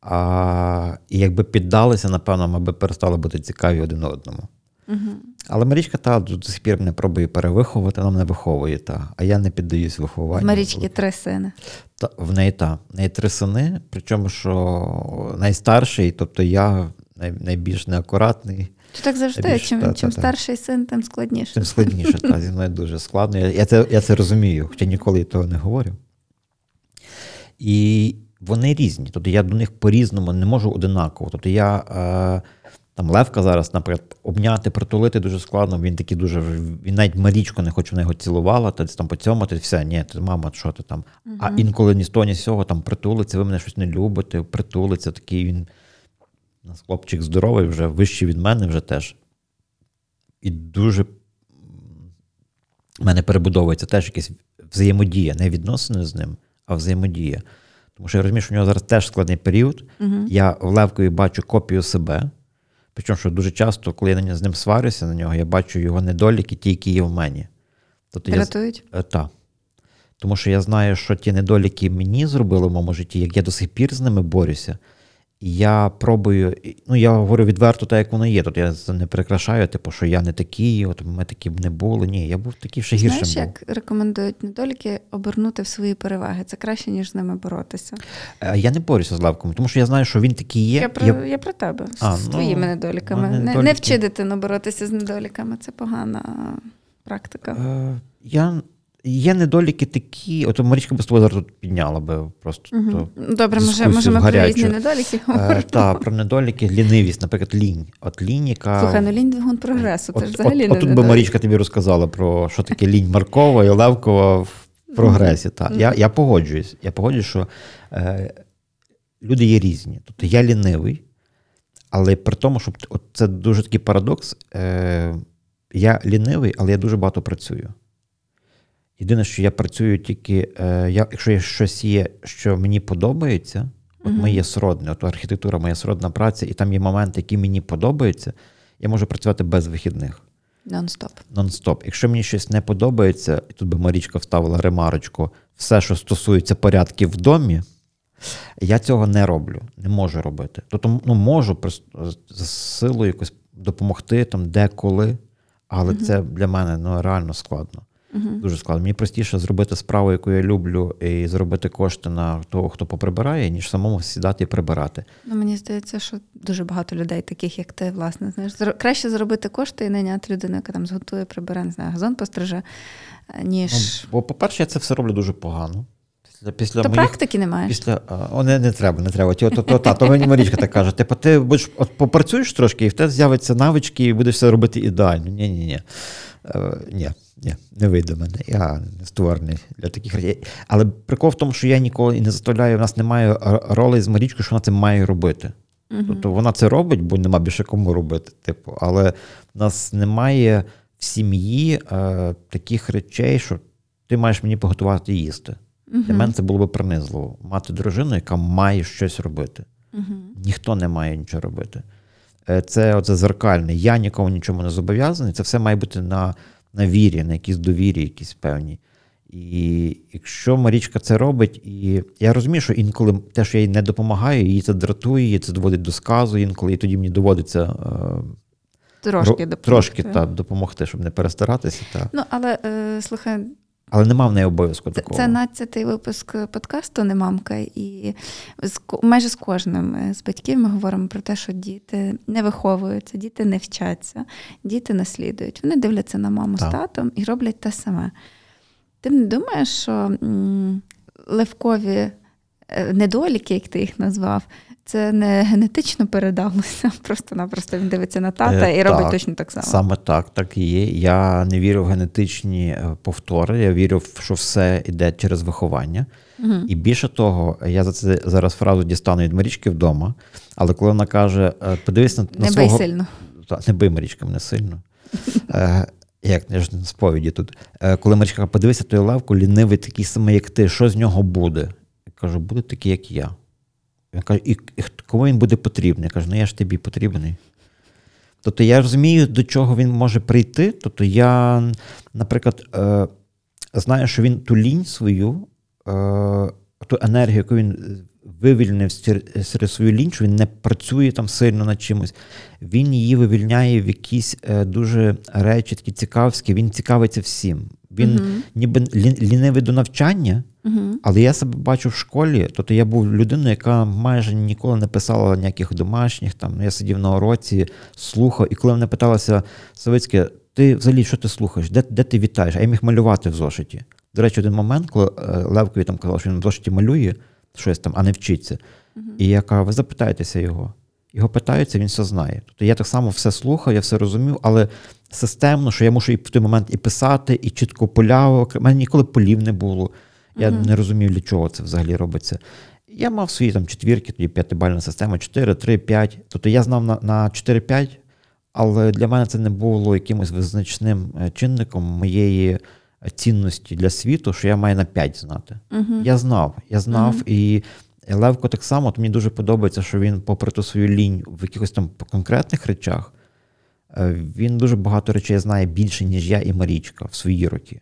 А, і якби піддалися, напевно, ми би перестали бути цікаві один одному. Угу. Але Марічка та до сих пір мене пробує перевиховувати, вона мене виховує, та, а я не піддаюсь вихованню. В Марічки три сини. Та, в неї та. В неї три сини, причому що найстарший, тобто я най, найбільш неакуратний. Це так завжди. Найбільш, чим та, чим та, та. старший син, тим складніше. Тим складніше, та, зі мною дуже складно. Я, я, це, я це розумію, хоча ніколи того не говорю. І вони різні. Тобто я до них по-різному не можу одинаково. Тобто я е, там Левка зараз, наприклад, обняти, притулити дуже складно. Він такий дуже він навіть Марічку не хоче, вона його цілувала, та там поцьомати, все, ні, ти мама, що ти там. Мгм. А інколи ні з того, ні з цього там притулиться, ви мене щось не любите, притулиться. Такий він у нас хлопчик здоровий, вже вищий від мене вже теж. І дуже в мене перебудовується теж якась взаємодія, не відносини з ним, а взаємодія. Тому що я розумію, що у нього зараз теж складний період. Мгм. Я в Левкові бачу копію себе. Причому, що дуже часто, коли я з ним сварюся на нього, я бачу його недоліки, ті, які є в мені. Тобто я, Рятують? Е, Так. Тому що я знаю, що ті недоліки мені зробили в моєму житті, як я до сих пір з ними борюся. Я пробую, ну я говорю відверто, так як воно є. Тут я не прикрашаю, типу, що я не такий, от ми такі б не були. Ні, я був такий ще гіршим. Знаєш, був. як рекомендують недоліки обернути в свої переваги. Це краще, ніж з ними боротися. Е, Я не борюся з Левком, тому що я знаю, що він такий є. Я про, я... про тебе А, з ну, твоїми недоліками. мене Не, не недоліки- вчи дитину боротися з недоліками. Це погана практика. Е, я, є недоліки такі, от Марічка би з тобою зараз тут підняла би просто. Угу. то, Добре, може, може ми про різні недоліки Е, говоримо. та, про недоліки, лінивість, наприклад, лінь. От лінь, яка... Слухай, ну лінь двигун прогресу. Це От, ж взагалі от, не от тут би. Марічка тобі розказала про що таке лінь Маркова і Левкова в прогресі. Та. Я, я погоджуюсь. Я погоджуюсь, що е, люди є різні. Тобто я лінивий, але при тому, що от це дуже такий парадокс. Е, я лінивий, але я дуже багато працюю. Єдине, що я працюю тільки, е, я, якщо є щось є, що мені подобається, от Мгм. моє сродне, от архітектура, моя сродна праця, і там є моменти, які мені подобаються, я можу працювати без вихідних Нон-стоп. нон-стоп. Якщо мені щось не подобається, і тут би Марічка вставила ремарочку, все, що стосується порядків в домі, я цього не роблю, не можу робити. Тобто, ну, можу просто з силою якось допомогти там деколи, але це для мене ну, реально складно. Угу. Дуже складно. Мені простіше зробити справу, яку я люблю, і зробити кошти на того, хто поприбирає, ніж самому сідати і прибирати. Ну, мені здається, що дуже багато людей, таких як ти, власне, знаєш, зро- краще зробити кошти і найняти людину, яка там зготує, прибере, не знаю, газон постриже, е, ніж. Ну, бо, по-перше, я це все роблю дуже погано. Після, То моїх практики не маєш. Після о, не, не треба, не треба. Ті, то, то, та, то мені Марічка так каже: типу, ти будеш от попрацюєш трошки, і в тебе з'являться навички, і будеш все робити ідеально. Ні, ні, ні. Е, ні, ні, не вийде мене. Я не створений для таких речей. Але прикол в тому, що я ніколи не заставляю, в нас немає р- ролей з Марічкою, що вона це має робити. Мгм. Тобто вона це робить, бо нема більше кому робити. Типу, але в нас немає в сім'ї е, таких речей, що ти маєш мені поготувати їсти. Для мене це було би принизливо. Мати дружину, яка має щось робити. Мгм. Ніхто не має нічого робити. Е, Це оце зеркальне. Я нікому нічому не зобов'язаний. Це все має бути на, на вірі, на якійсь довірі, якісь певні. І якщо Марічка це робить, і я розумію, що інколи те, що я їй не допомагаю, її це дратує, її це доводить до сказу, інколи і тоді мені доводиться е, Трошки допомогти. трошки та, допомогти, щоб не перестаратися. Та. Ну, але е, слухай, Але нема в неї обов'язку Це, такого. це 12-й випуск подкасту «Не мамка», і з, майже з кожним е, з батьків ми говоримо про те, що діти не виховуються, діти не вчаться, діти наслідують. Вони дивляться на маму Так. з татом і роблять те саме. Ти не думаєш, що м, левкові е, недоліки, як ти їх назвав, це не генетично передалося. Просто-напросто він дивиться на тата Е, і робить так, точно так само. Саме так, так і є. Я не вірю в генетичні е, повтори. Я вірю, що все йде через виховання. Мгм. І більше того, я за це зараз фразу дістану від Марічки вдома. Але коли вона каже: е, подивись на, на Не бий сильно. Та, не бий Марічка мене сильно. Як я ж на сповіді тут. Коли Марічка каже, подивися той лавку, лінивий такий самий, як ти, що з нього буде? Я кажу, буде такий, як я. Він каже, і, і кому він буде потрібний? Я кажу, ну я ж тобі потрібний. Тобто я розумію, до чого він може прийти. Тобто я, наприклад, е, знаю, що він ту лінь свою, е, ту енергію, яку він вивільнив серед свою лінчу, він не працює там сильно над чимось. Він її вивільняє в якісь е, дуже речі, такі цікавські, він цікавиться всім. Він uh ніби лінивий до навчання, uh але я себе бачу в школі. Тобто я був людиною, яка майже ніколи не писала ніяких домашніх. Там Я сидів на уроці, слухав, і коли мене питалася Савицьке, ти взагалі що ти слухаєш? Де де ти вітаєш? А я міг малювати в зошиті. До речі, один момент, коли е, Левкові там казав, що він в зошиті малює щось там, а не вчиться. Uh-huh. І я кажу, ви запитаєтеся його. Його питаються, він все знає. Тобто я так само все слухав, я все розумів, але системно, що я мушу і в той момент і писати, і чітко поля. У мене ніколи полів не було. Я uh-huh. не розумів, для чого це взагалі робиться. Я мав свої там четвірки, тоді п'ятибальна система, 4, 3, 5. Тобто я знав на на 4-5, але для мене це не було якимось визначним е, чинником моєї цінності для світу, що я маю на 5 знати. Uh-huh. Я знав, я знав, uh-huh. і Левко так само, то мені дуже подобається, що він, попри ту свою лінь в якихось там конкретних речах, е, він дуже багато речей знає більше, ніж я і Марічка в свої роки.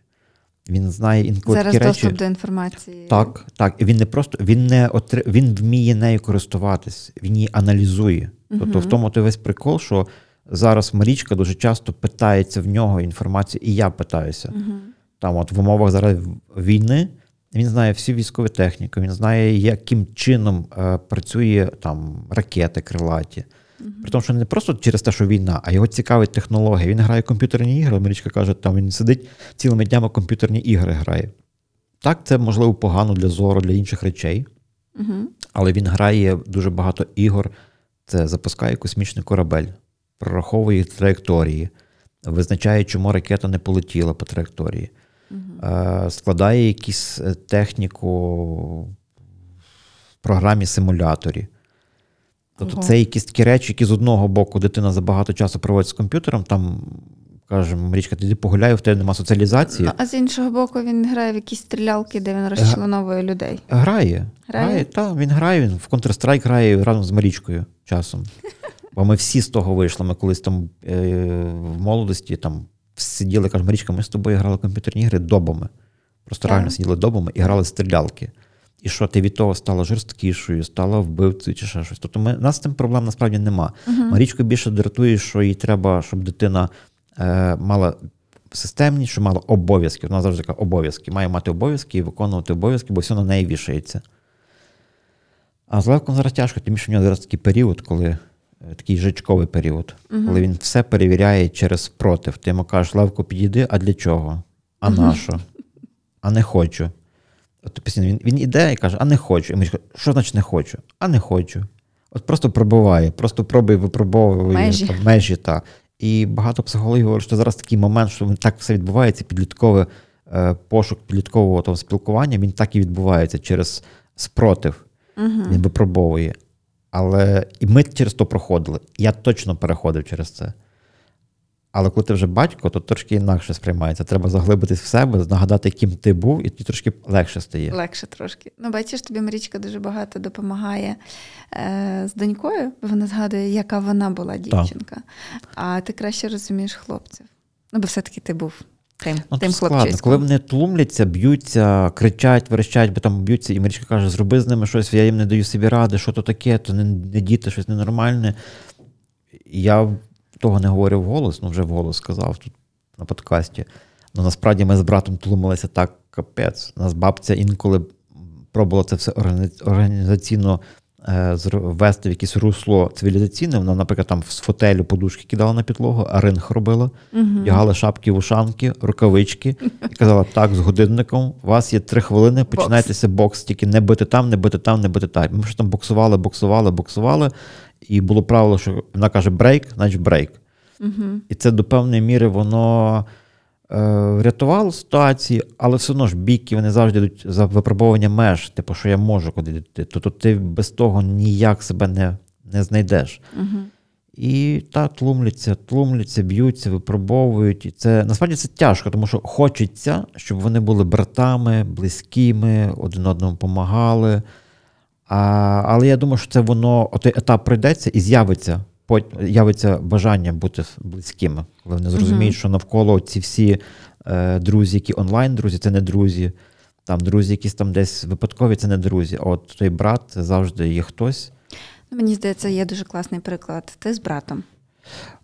Він знає інколи Зараз такі доступ речі. до інформації. Так, так. Він не просто він не отри... він вміє нею користуватись, він її аналізує. Uh-huh. Тобто в тому той весь прикол, що зараз Марічка дуже часто питається в нього інформацію, і я питаюся. Uh-huh. Там, от в умовах зараз війни, він знає всю військову техніку, він знає, яким чином е, працює там ракети крилаті. При тому, що не просто через те, що війна, а його цікавить технологія. Він грає комп'ютерні ігри. Марічка каже, там він сидить цілими днями комп'ютерні ігри грає. Так, це можливо погано для зору, для інших речей, uh-huh. але він грає дуже багато ігор. Це запускає космічний корабель, прораховує траєкторії, визначає, чому ракета не полетіла по траєкторії. Е, складає якусь е, техніку в програмі симуляторі. Тобто Ого. це якісь такі речі, які з одного боку дитина за багато часу проводить з комп'ютером, там, кажемо, Марічка, ти погуляй, в тебе нема соціалізації. Ну, а з іншого боку, він грає в якісь стрілялки, де він розчленовує людей. Грає. Грає? грає так, він грає, він в Counter-Strike грає разом з Марічкою часом. Бо ми всі з того вийшли. Ми колись там е, в молодості там сиділи, каже, Марічка, ми з тобою грали комп'ютерні ігри добами. Просто реально сиділи добами і грали стрілялки. І що ти від того стала жорсткішою, стала вбивцею чи ще щось. Тобто ми, нас з цим проблем насправді нема. Uh-huh. Марічко більше дратує, що їй треба, щоб дитина е, мала системність, що мала обов'язки. Вона завжди каже, обов'язки. Має мати обов'язки і виконувати обов'язки, бо все на неї вішається. А з Левком зараз тяжко, тому що в нього зараз такий період, коли Е, такий жичковий період, uh коли він все перевіряє через против. Ти йому кажеш, Левко, підійди, а для чого? А на що? А не хочу. От постійно Він він іде і каже, а не хочу. І ми кажемо, що значить не хочу? А не хочу. От просто пробиває, просто пробує, випробовує межі. Там, межі та. І багато психологів говорять, що зараз такий момент, що так все відбувається, підлітковий е, пошук підліткового того спілкування, він так і відбувається через спротив. uh Він випробовує. Але і ми через то проходили. Я точно переходив через це. Але коли ти вже батько, то трошки інакше сприймається. Треба заглибитись в себе, нагадати, яким ти був, і тобі трошки легше стає. Легше трошки. Ну, бачиш, тобі Марічка дуже багато допомагає е, з донькою, бо вона згадує, яка вона була дівчинка. Так. А ти краще розумієш хлопців. Ну, бо все-таки ти був тим, ну, тим складно. Коли вони тлумляться, б'ються, кричать, верещать, бо там б'ються, і Марічка каже, зроби з ними щось, я їм не даю собі ради, що то таке, то не, не діти, щось ненормальне. Я того не говорив вголос, ну вже вголос сказав тут на подкасті. Ну насправді ми з братом тлумилися так, капець. Нас бабця інколи пробувала це все організаційно Е, ввести в якесь русло цивілізаційне. Вона, наприклад, там з фотелю подушки кидала на підлогу, а ринг робила, вдягала шапки, вушанки, рукавички і казала: так, з годинником, у вас є три хвилини, починайтеся бокс, тільки не бити там, не бити там, не бити там. Ми ж там боксували, боксували, боксували. І було правило, що вона каже брейк, значить брейк. І це до певної міри воно. Е, врятувало ситуації, але все одно ж бійки вони завжди йдуть за випробування меж, типу, що я можу куди йти. Тобто ти без того ніяк себе не не знайдеш. Угу. І так, тлумляться, тлумляться, б'ються, випробовують. І це насправді це тяжко, тому що хочеться, щоб вони були братами, близькими, один одному допомагали. А, Але я думаю, що це воно, той етап пройдеться і з'явиться явиться бажання бути близькими, коли вони зрозуміють, uh-huh. що навколо ці всі е, друзі, які онлайн-друзі, це не друзі. Там друзі, якісь там десь випадкові, це не друзі. А от той брат це завжди є хтось. Ну, Мені здається, є дуже класний приклад. Ти з братом.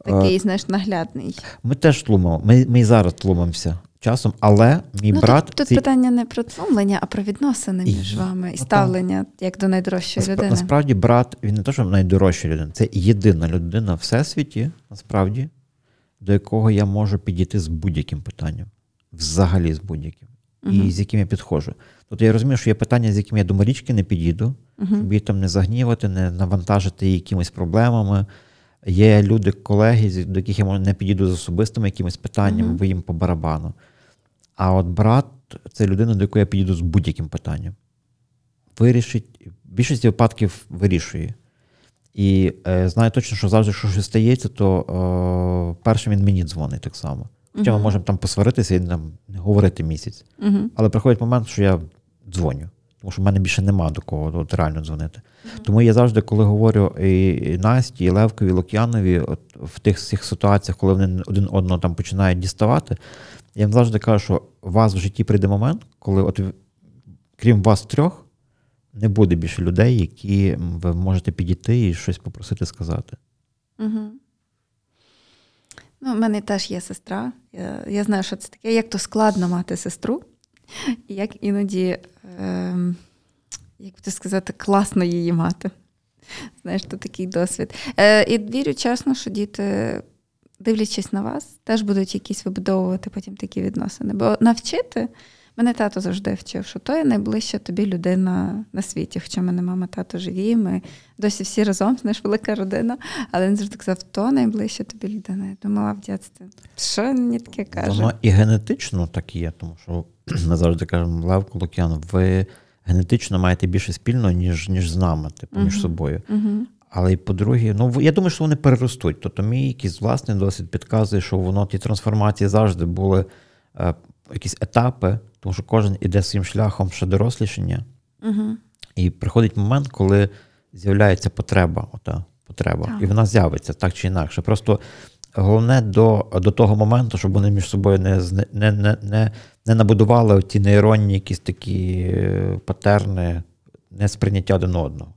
Такий, а, знаєш, наглядний. Ми теж тлумимо. Ми ми і зараз тлумимося часом, але мій ну, брат. Тут, тут ці... питання не про тлумлення, а про відносини між і... вами і ставлення як до найдорожчої Насп... людини. Насправді, брат, він не то, що найдорожча людина, це єдина людина в всесвіті, насправді, до якого я можу підійти з будь-яким питанням. Взагалі з будь-яким. Uh-huh. І з яким я підходжу. Тобто я розумію, що є питання, з яким я до Марічки не підійду, uh-huh. щоб її там не загнівати, не навантажити її якимись проблемами. Є люди, колеги, до яких я не підійду з особистими якимись питаннями, uh-huh. бо їм по барабану. А от брат це людина, до якої я підійду з будь-яким питанням. Вирішить, в більшості випадків вирішує. І е, знаю точно, що завжди, що щось стається, то е, першим він мені дзвонить так само. Хоча ми можемо там посваритися і там говорити місяць. Uh-huh. Але приходить момент, що я дзвоню, тому що в мене більше нема до кого от, реально дзвонити. Uh-huh. Тому я завжди, коли говорю і Насті, і Левкові, і Лук'янові, от в тих всіх ситуаціях, коли вони один одного там починають діставати, я їм завжди кажу, що у вас в житті прийде момент, коли, от крім вас трьох, не буде більше людей, які ви можете підійти і щось попросити сказати. Угу. Ну, У мене теж є сестра. Я я знаю, що це таке, як то складно мати сестру, як іноді, е, як би сказати, класно її мати. Знаєш, то такий досвід. Е, І вірю чесно, що діти, дивлячись на вас, теж будуть якісь вибудовувати потім такі відносини. Бо навчити. Мене тато завжди вчив, що то є найближча тобі людина на світі. Хоча мене мама тато живі, ми досі всі разом, знаєш, велика родина. Але він завжди казав, то найближча тобі людина. Я думала в дитинстві, що мені таке каже? Воно і генетично так є, тому що ми завжди кажемо, Лев Колокян, ви генетично маєте більше спільного, ніж ніж з нами, типу, між uh собою. uh Але і по-друге, ну я думаю, що вони переростуть. Тобто, мій якийсь власний досвід підказує, що воно ті трансформації завжди були е, якісь етапи. Тому що кожен іде своїм шляхом ще дорослішання, Угу. і приходить момент, коли з'являється потреба. Ота потреба, так. І вона з'явиться так чи інакше. Просто головне до до того моменту, щоб вони між собою не не, не, не, не набудували ті нейронні якісь такі е, патерни, не сприйняття один одного.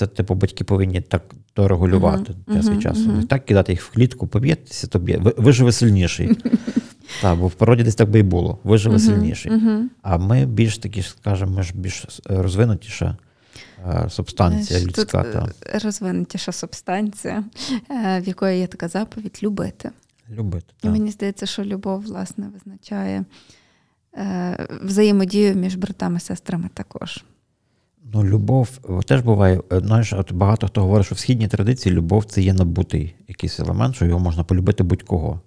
Це, типу, батьки повинні так дорегулювати uh-huh, час від часу. Uh-huh. Не так кидати їх в клітку, поб'єтеся, тобі. Ви, виживе сильніший. Так, бо в природі десь так би і було. Виживе uh-huh, сильніший. Uh-huh. А ми більш такі, скажімо, ми ж більш розвинутіша е, субстанція людська. Тут та. Розвинутіша субстанція, е, в якої є така заповідь любити. Любити. І мені здається, що любов, власне, визначає е, взаємодію між братами і сестрами також. Ну, любов теж буває. Знаєш, от багато хто говорить, що в східній традиції любов це є набутий якийсь елемент, що його можна полюбити будь-кого.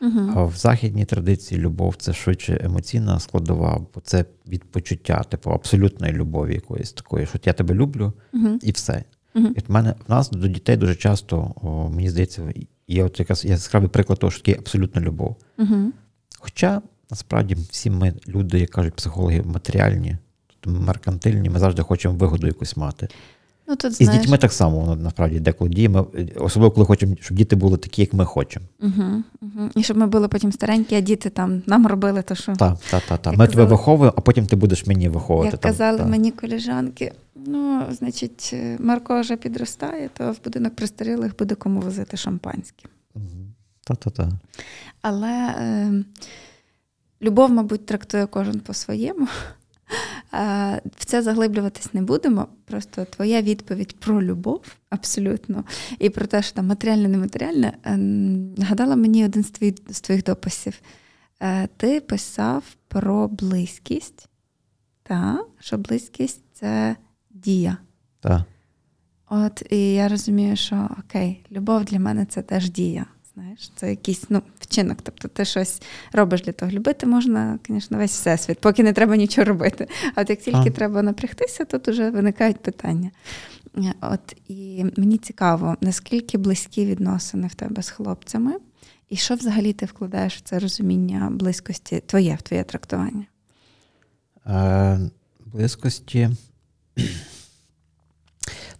Uh-huh. А в західній традиції любов це швидше емоційна складова, бо це від почуття, типу абсолютної любові якоїсь такої, що я тебе люблю, uh-huh. і все. Uh-huh. І в мене в нас до дітей дуже часто, о, мені здається, є от якась яскравий приклад того, що таке абсолютна любов. Хоча насправді всі ми люди, як кажуть психологи, матеріальні, меркантильні, ми завжди хочемо вигоду якусь мати. Ну, тут, І знаєш... з дітьми так само насправді деколи діє. особливо коли хочемо, щоб діти були такі, як ми хочемо. Угу, угу. І щоб ми були потім старенькі, а діти там нам робили то, що. Так, так, так. Та. Ми казали... тебе виховуємо, а потім ти будеш мені виховувати. Як там, казали та. мені коліжанки, ну, значить, Марко вже підростає, то в будинок престарілих буде кому возити шампанське. Угу. Та-та-та. Але е, любов, мабуть, трактує кожен по-своєму. В це заглиблюватись не будемо. Просто твоя відповідь про любов абсолютно, і про те, що там матеріальне, нематеріальне, е, нагадала мені один з твоїх, з твоїх дописів. Е, ти писав про близькість, та, що близькість це дія. Так. От і я розумію, що окей, любов для мене це теж дія. Знаєш, це якийсь ну, вчинок. Тобто ти щось робиш для того. Любити можна, звісно, весь всесвіт, поки не треба нічого робити. А от як тільки а. треба напрягтися, тут вже виникають питання. От І мені цікаво, наскільки близькі відносини в тебе з хлопцями, і що взагалі ти вкладаєш в це розуміння близькості, твоє в твоє трактування? Е, Близькості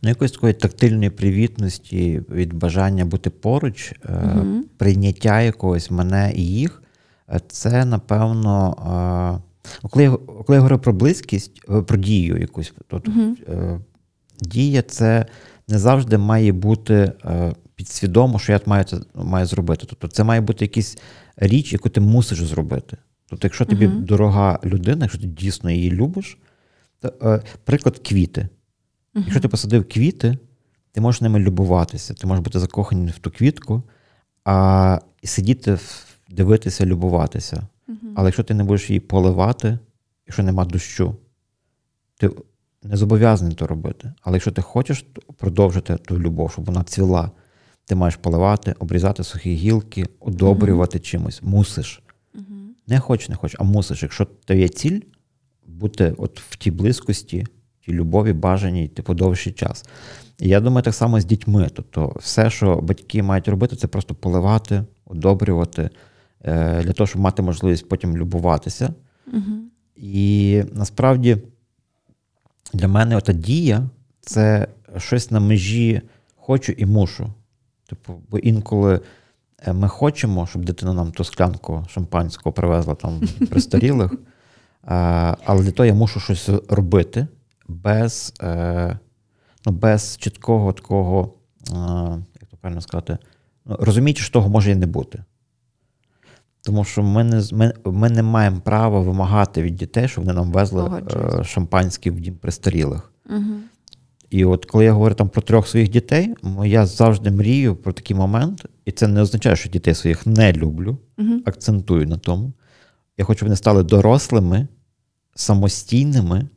ну, якоїсь такої тактильної привітності від бажання бути поруч, угу. прийняття якогось мене і їх, е, це, напевно, Коли я, коли я говорю про близькість, е, про дію якусь, то е, дія це не завжди має бути е, підсвідомо, що я маю це маю зробити. Тобто це має бути якась річ, яку ти мусиш зробити. Тобто, якщо тобі uh-huh. дорога людина, якщо ти дійсно її любиш, то, е, приклад квіти. Uh-huh. Якщо ти посадив квіти, ти можеш ними любуватися, ти можеш бути закоханий в ту квітку, а сидіти, дивитися, любуватися. Але якщо ти не будеш її поливати, якщо нема дощу, ти не зобов'язаний то робити. Але якщо ти хочеш продовжити ту любов, щоб вона цвіла, ти маєш поливати, обрізати сухі гілки, одобрювати uh-huh. чимось. Мусиш. Uh-huh. Не хочеш, не хочеш, а мусиш. Якщо то є ціль, бути от в тій близькості, тій любові, бажаній, типу, довший час. І я думаю, так само з дітьми. Тобто, все, що батьки мають робити, це просто поливати, одобрювати. Е, для того, щоб мати можливість потім любуватися. Угу. І насправді для мене ота дія це щось на межі хочу і мушу. Типу, бо інколи е, ми хочемо, щоб дитина нам ту склянку шампанського привезла там пристарілих, але для того я мушу щось робити без е, ну, без чіткого такого, як то правильно сказати, ну, розуміючи, що того може і не бути. Тому що ми не ми, ми не маємо права вимагати від дітей, щоб вони нам везли е, шампанське в дім престарілих. Угу. І от коли я говорю там про трьох своїх дітей, я завжди мрію про такий момент, і це не означає, що дітей своїх не люблю, угу. акцентую на тому. Я хочу, щоб вони стали дорослими, самостійними,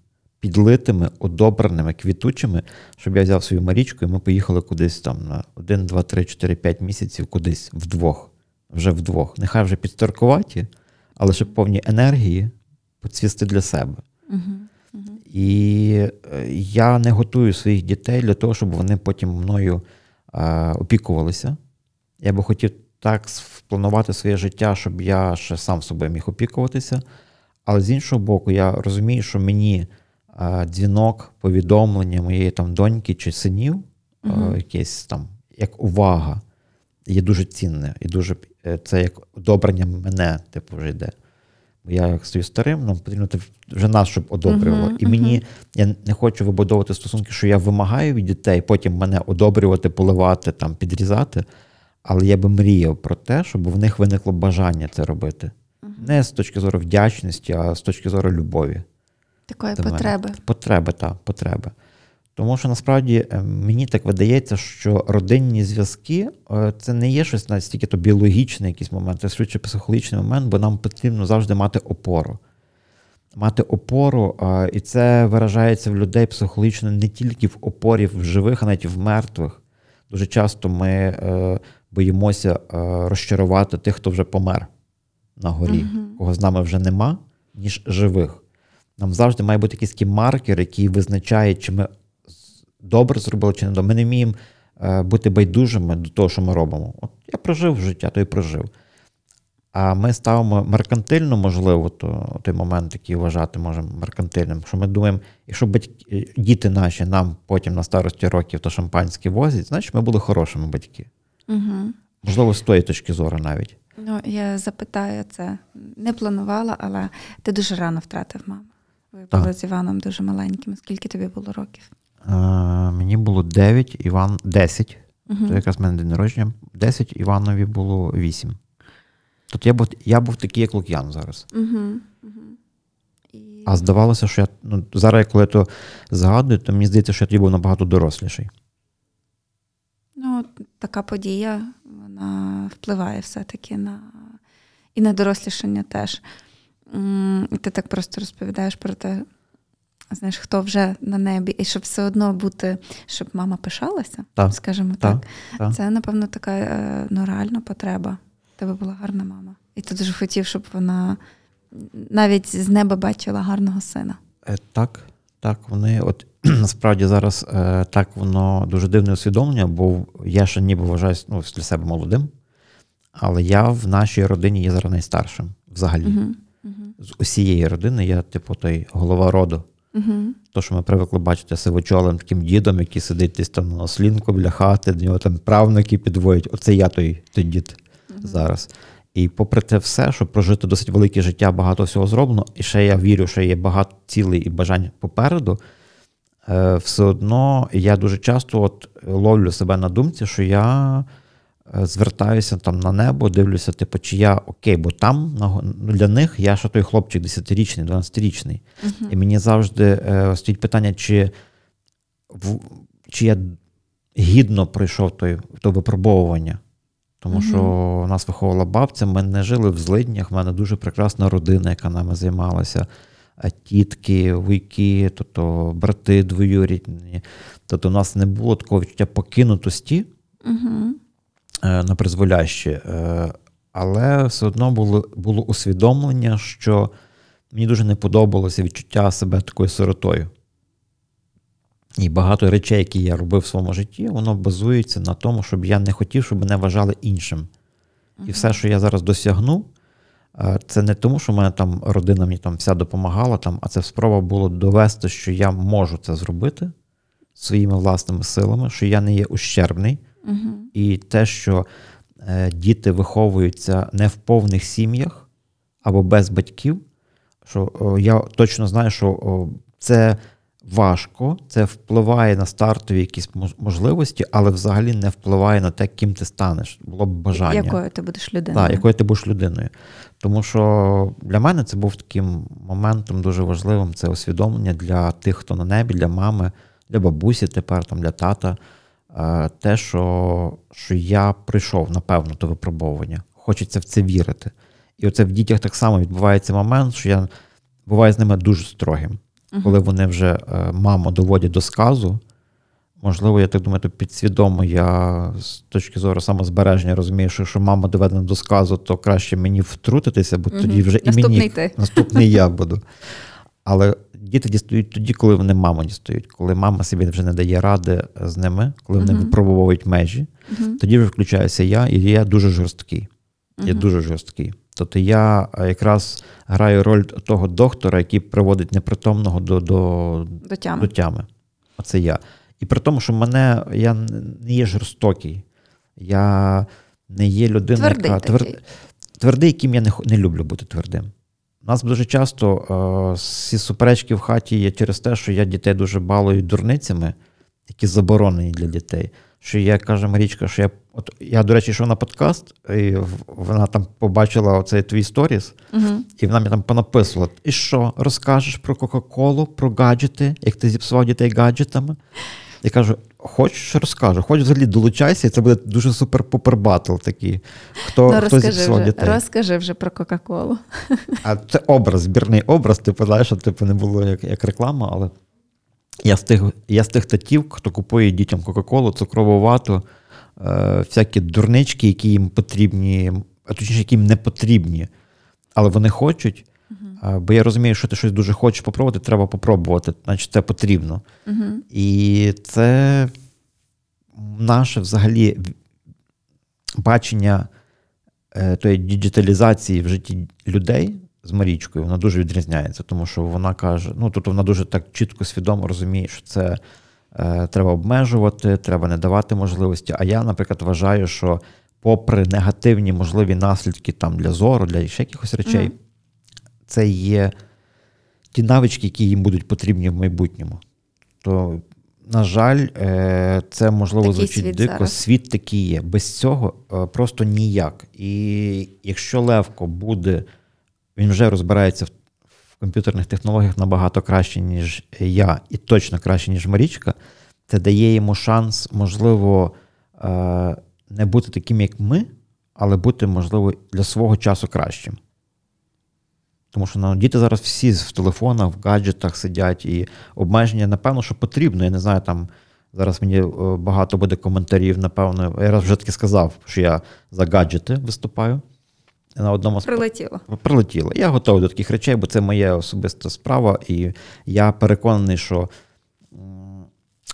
підлитими, одобраними, квітучими, щоб я взяв свою Марічку, і ми поїхали кудись там на 1, 2, 3, 4, 5 місяців, кудись вдвох вже вдвох. Нехай вже підстаркуваті, але щоб повні енергії поцвісти для себе. І е, я не готую своїх дітей для того, щоб вони потім мною а, опікувалися. Я би хотів так спланувати своє життя, щоб я ще сам собою міг опікуватися. Але з іншого боку, я розумію, що мені дзвінок, повідомлення моєї там доньки чи синів, uh-huh. якесь там як увага, є дуже цінне і дуже Е, це як одобрення мене, типу, вже йде. Бо я як стою старим, нам потрібно вже нас, щоб одобрювало. Uh-huh, і мені uh-huh. я не хочу вибудовувати стосунки, що я вимагаю від дітей, потім мене одобрювати, поливати, там, підрізати. Але я би мріяв про те, щоб в них виникло бажання це робити. Uh-huh. Не з точки зору вдячності, а з точки зору любові. Такої потреби. Мене. Потреби, так, потреби. Тому що насправді е, мені так видається, що родинні зв'язки е, це не є щось настільки то біологічний якийсь момент, це швидше психологічний момент, бо нам потрібно завжди мати опору. Мати опору, і це виражається в людей психологічно не тільки в опорі в живих, а навіть в мертвих. Дуже часто ми е, боїмося розчарувати тих, хто вже помер на горі, uh кого з нами вже нема, ніж живих. Нам завжди має бути якийсь маркер, який визначає, чи ми добре зробили чи не добре. Ми не вміємо е, бути байдужими до того, що ми робимо. От я прожив життя, то й прожив. А ми ставимо меркантильно, можливо, то той момент, який вважати можемо меркантильним, що ми думаємо, якщо батьки, діти наші нам потім на старості років то шампанське возять, значить ми були хорошими батьки. Угу. Можливо, з тої точки зору навіть. Ну, я запитаю це. Не планувала, але ти дуже рано втратив маму. Ви були з Іваном дуже маленькими. Скільки тобі було років? Мені було 9, Іван 10. Угу. Це якраз в мене день народження. 10, Іванові було 8. Тобто я був я був такий, як Лук'ян зараз. Угу. Угу. І... А здавалося, що я ну, зараз, коли я то згадую, то мені здається, що я тоді був набагато доросліший. Ну, така подія, вона впливає все-таки на і на дорослішання теж. І ти так просто розповідаєш про те, знаєш, хто вже на небі, і щоб все одно бути, щоб мама пишалася, так, скажімо так. так. Це, напевно, така е, ну, реальна потреба. У тебе була гарна мама. І ти дуже хотів, щоб вона навіть з неба бачила гарного сина. Е, так, так, вони от насправді зараз е, так воно дуже дивне усвідомлення, бо я ще ніби вважаюся ну, для себе молодим, але я в нашій родині є зараз найстаршим взагалі. Угу, угу. З усієї родини я, типу, той голова роду. Угу. То, що ми привикли бачити сивочолим таким дідом, який сидить десь там на ослінку біля хати, до нього там правнуки підводять. Оце я той той дід угу. зараз. І попри те все, щоб прожити досить велике життя, багато всього зроблено, і ще я вірю, що є багато цілей і бажань попереду. Е, все одно я дуже часто от ловлю себе на думці, що я звертаюся там на небо, дивлюся, типу, чи я окей, бо там ну, для них я ще той хлопчик 10-річний, 12-річний. Uh-huh. І мені завжди е, стоїть питання, чи в, чи я гідно пройшов той, то випробовування. Тому uh-huh. що нас виховувала бабця, ми не жили в злиднях, в мене дуже прекрасна родина, яка нами займалася тітки, вуйки, тобто брати двоюрідні. Тобто у нас не було такого відчуття покинутості угу. На призволяще, е, але все одно було, було усвідомлення, що мені дуже не подобалося відчуття себе такою сиротою. І багато речей, які я робив в своєму житті, воно базується на тому, щоб я не хотів, щоб мене вважали іншим. І все, що я зараз досягну, це не тому, що в мене там родина мені там вся допомагала, там, а це спроба було довести, що я можу це зробити своїми власними силами, що я не є ущербний. Угу. І те, що е, діти виховуються не в повних сім'ях або без батьків, що о, я точно знаю, що о, це важко, це впливає на стартові якісь можливості, але взагалі не впливає на те, ким ти станеш. Було б бажання. Якою ти будеш людиною. Так, якою ти будеш людиною. Тому що для мене це був таким моментом дуже важливим. Це усвідомлення для тих, хто на небі, для мами, для бабусі, тепер там для тата. Те, що що я прийшов, напевно, до випробовування. Хочеться в це вірити. І оце в дітях так само відбувається момент, що я буваю з ними дуже строгим. Uh-huh. Коли вони вже е, маму доводять до сказу, можливо, я так думаю, то підсвідомо я з точки зору самозбереження розумію, що якщо мама доведена до сказу, то краще мені втрутитися, бо uh-huh. тоді вже і наступний мені ти. наступний я буду. Але діти дістають тоді, коли вони маму дістають, коли мама собі вже не дає ради з ними, коли вони uh-huh. випробовують межі, тоді вже включаюся я, і я дуже жорсткий. Я дуже жорсткий. Тобто я якраз граю роль того доктора, який приводить непритомного до до, до тями. До тями. Оце я. І при тому, що мене я не є жорстокий, я не є людина, твердий яка твер... твердий, яким я не не люблю бути твердим. У нас дуже часто е, всі суперечки в хаті є через те, що я дітей дуже балую дурницями, які заборонені для дітей що я каже Марічка, що я от я, до речі, йшов на подкаст, і вона там побачила оцей твій сторіс, uh і вона мені там понаписувала: І що, розкажеш про Кока-Колу, про гаджети, як ти зіпсував дітей гаджетами? Я кажу: хочеш розкажу, хоч взагалі долучайся, і це буде дуже супер-попер батл такий. Хто ну, хто зіпсував вже, дітей. Розкажи вже про Кока-Колу. А це образ, збірний образ, типу, знаєш, щоб типу, не було як, як реклама, але. Я з тих я з тих татів, хто купує дітям Кока-Колу, цукрову вату, е, всякі дурнички, які їм потрібні, а точніше, які їм не потрібні, але вони хочуть. Uh-huh. Бо я розумію, що ти щось дуже хочеш попробувати, треба попробувати, значить це потрібно. Uh-huh. І це наше взагалі бачення е, тої діджиталізації в житті людей з Марічкою, вона дуже відрізняється, тому що вона каже: ну тобто вона дуже так чітко свідомо розуміє, що це е, треба обмежувати, треба не давати можливості. А я, наприклад, вважаю, що, попри негативні можливі наслідки там для зору, для ще якихось речей, mm. Це є ті навички, які їм будуть потрібні в майбутньому. То, на жаль, е, це можливо такий звучить світ дико. Зараз. Світ такий є. Без цього е, просто ніяк. І якщо Левко буде він вже розбирається в, комп'ютерних технологіях набагато краще, ніж я, і точно краще, ніж Марічка. Це дає йому шанс, можливо, е, не бути таким, як ми, але бути, можливо, для свого часу кращим. Тому що ну, діти зараз всі в телефонах, в гаджетах сидять, і обмеження, напевно, що потрібно. Я не знаю, там зараз мені е, багато буде коментарів, напевно. Я раз вже таки сказав, що я за гаджети виступаю на одному прилетіло. Прилетіло. Я готовий до таких речей, бо це моя особиста справа, і я переконаний, що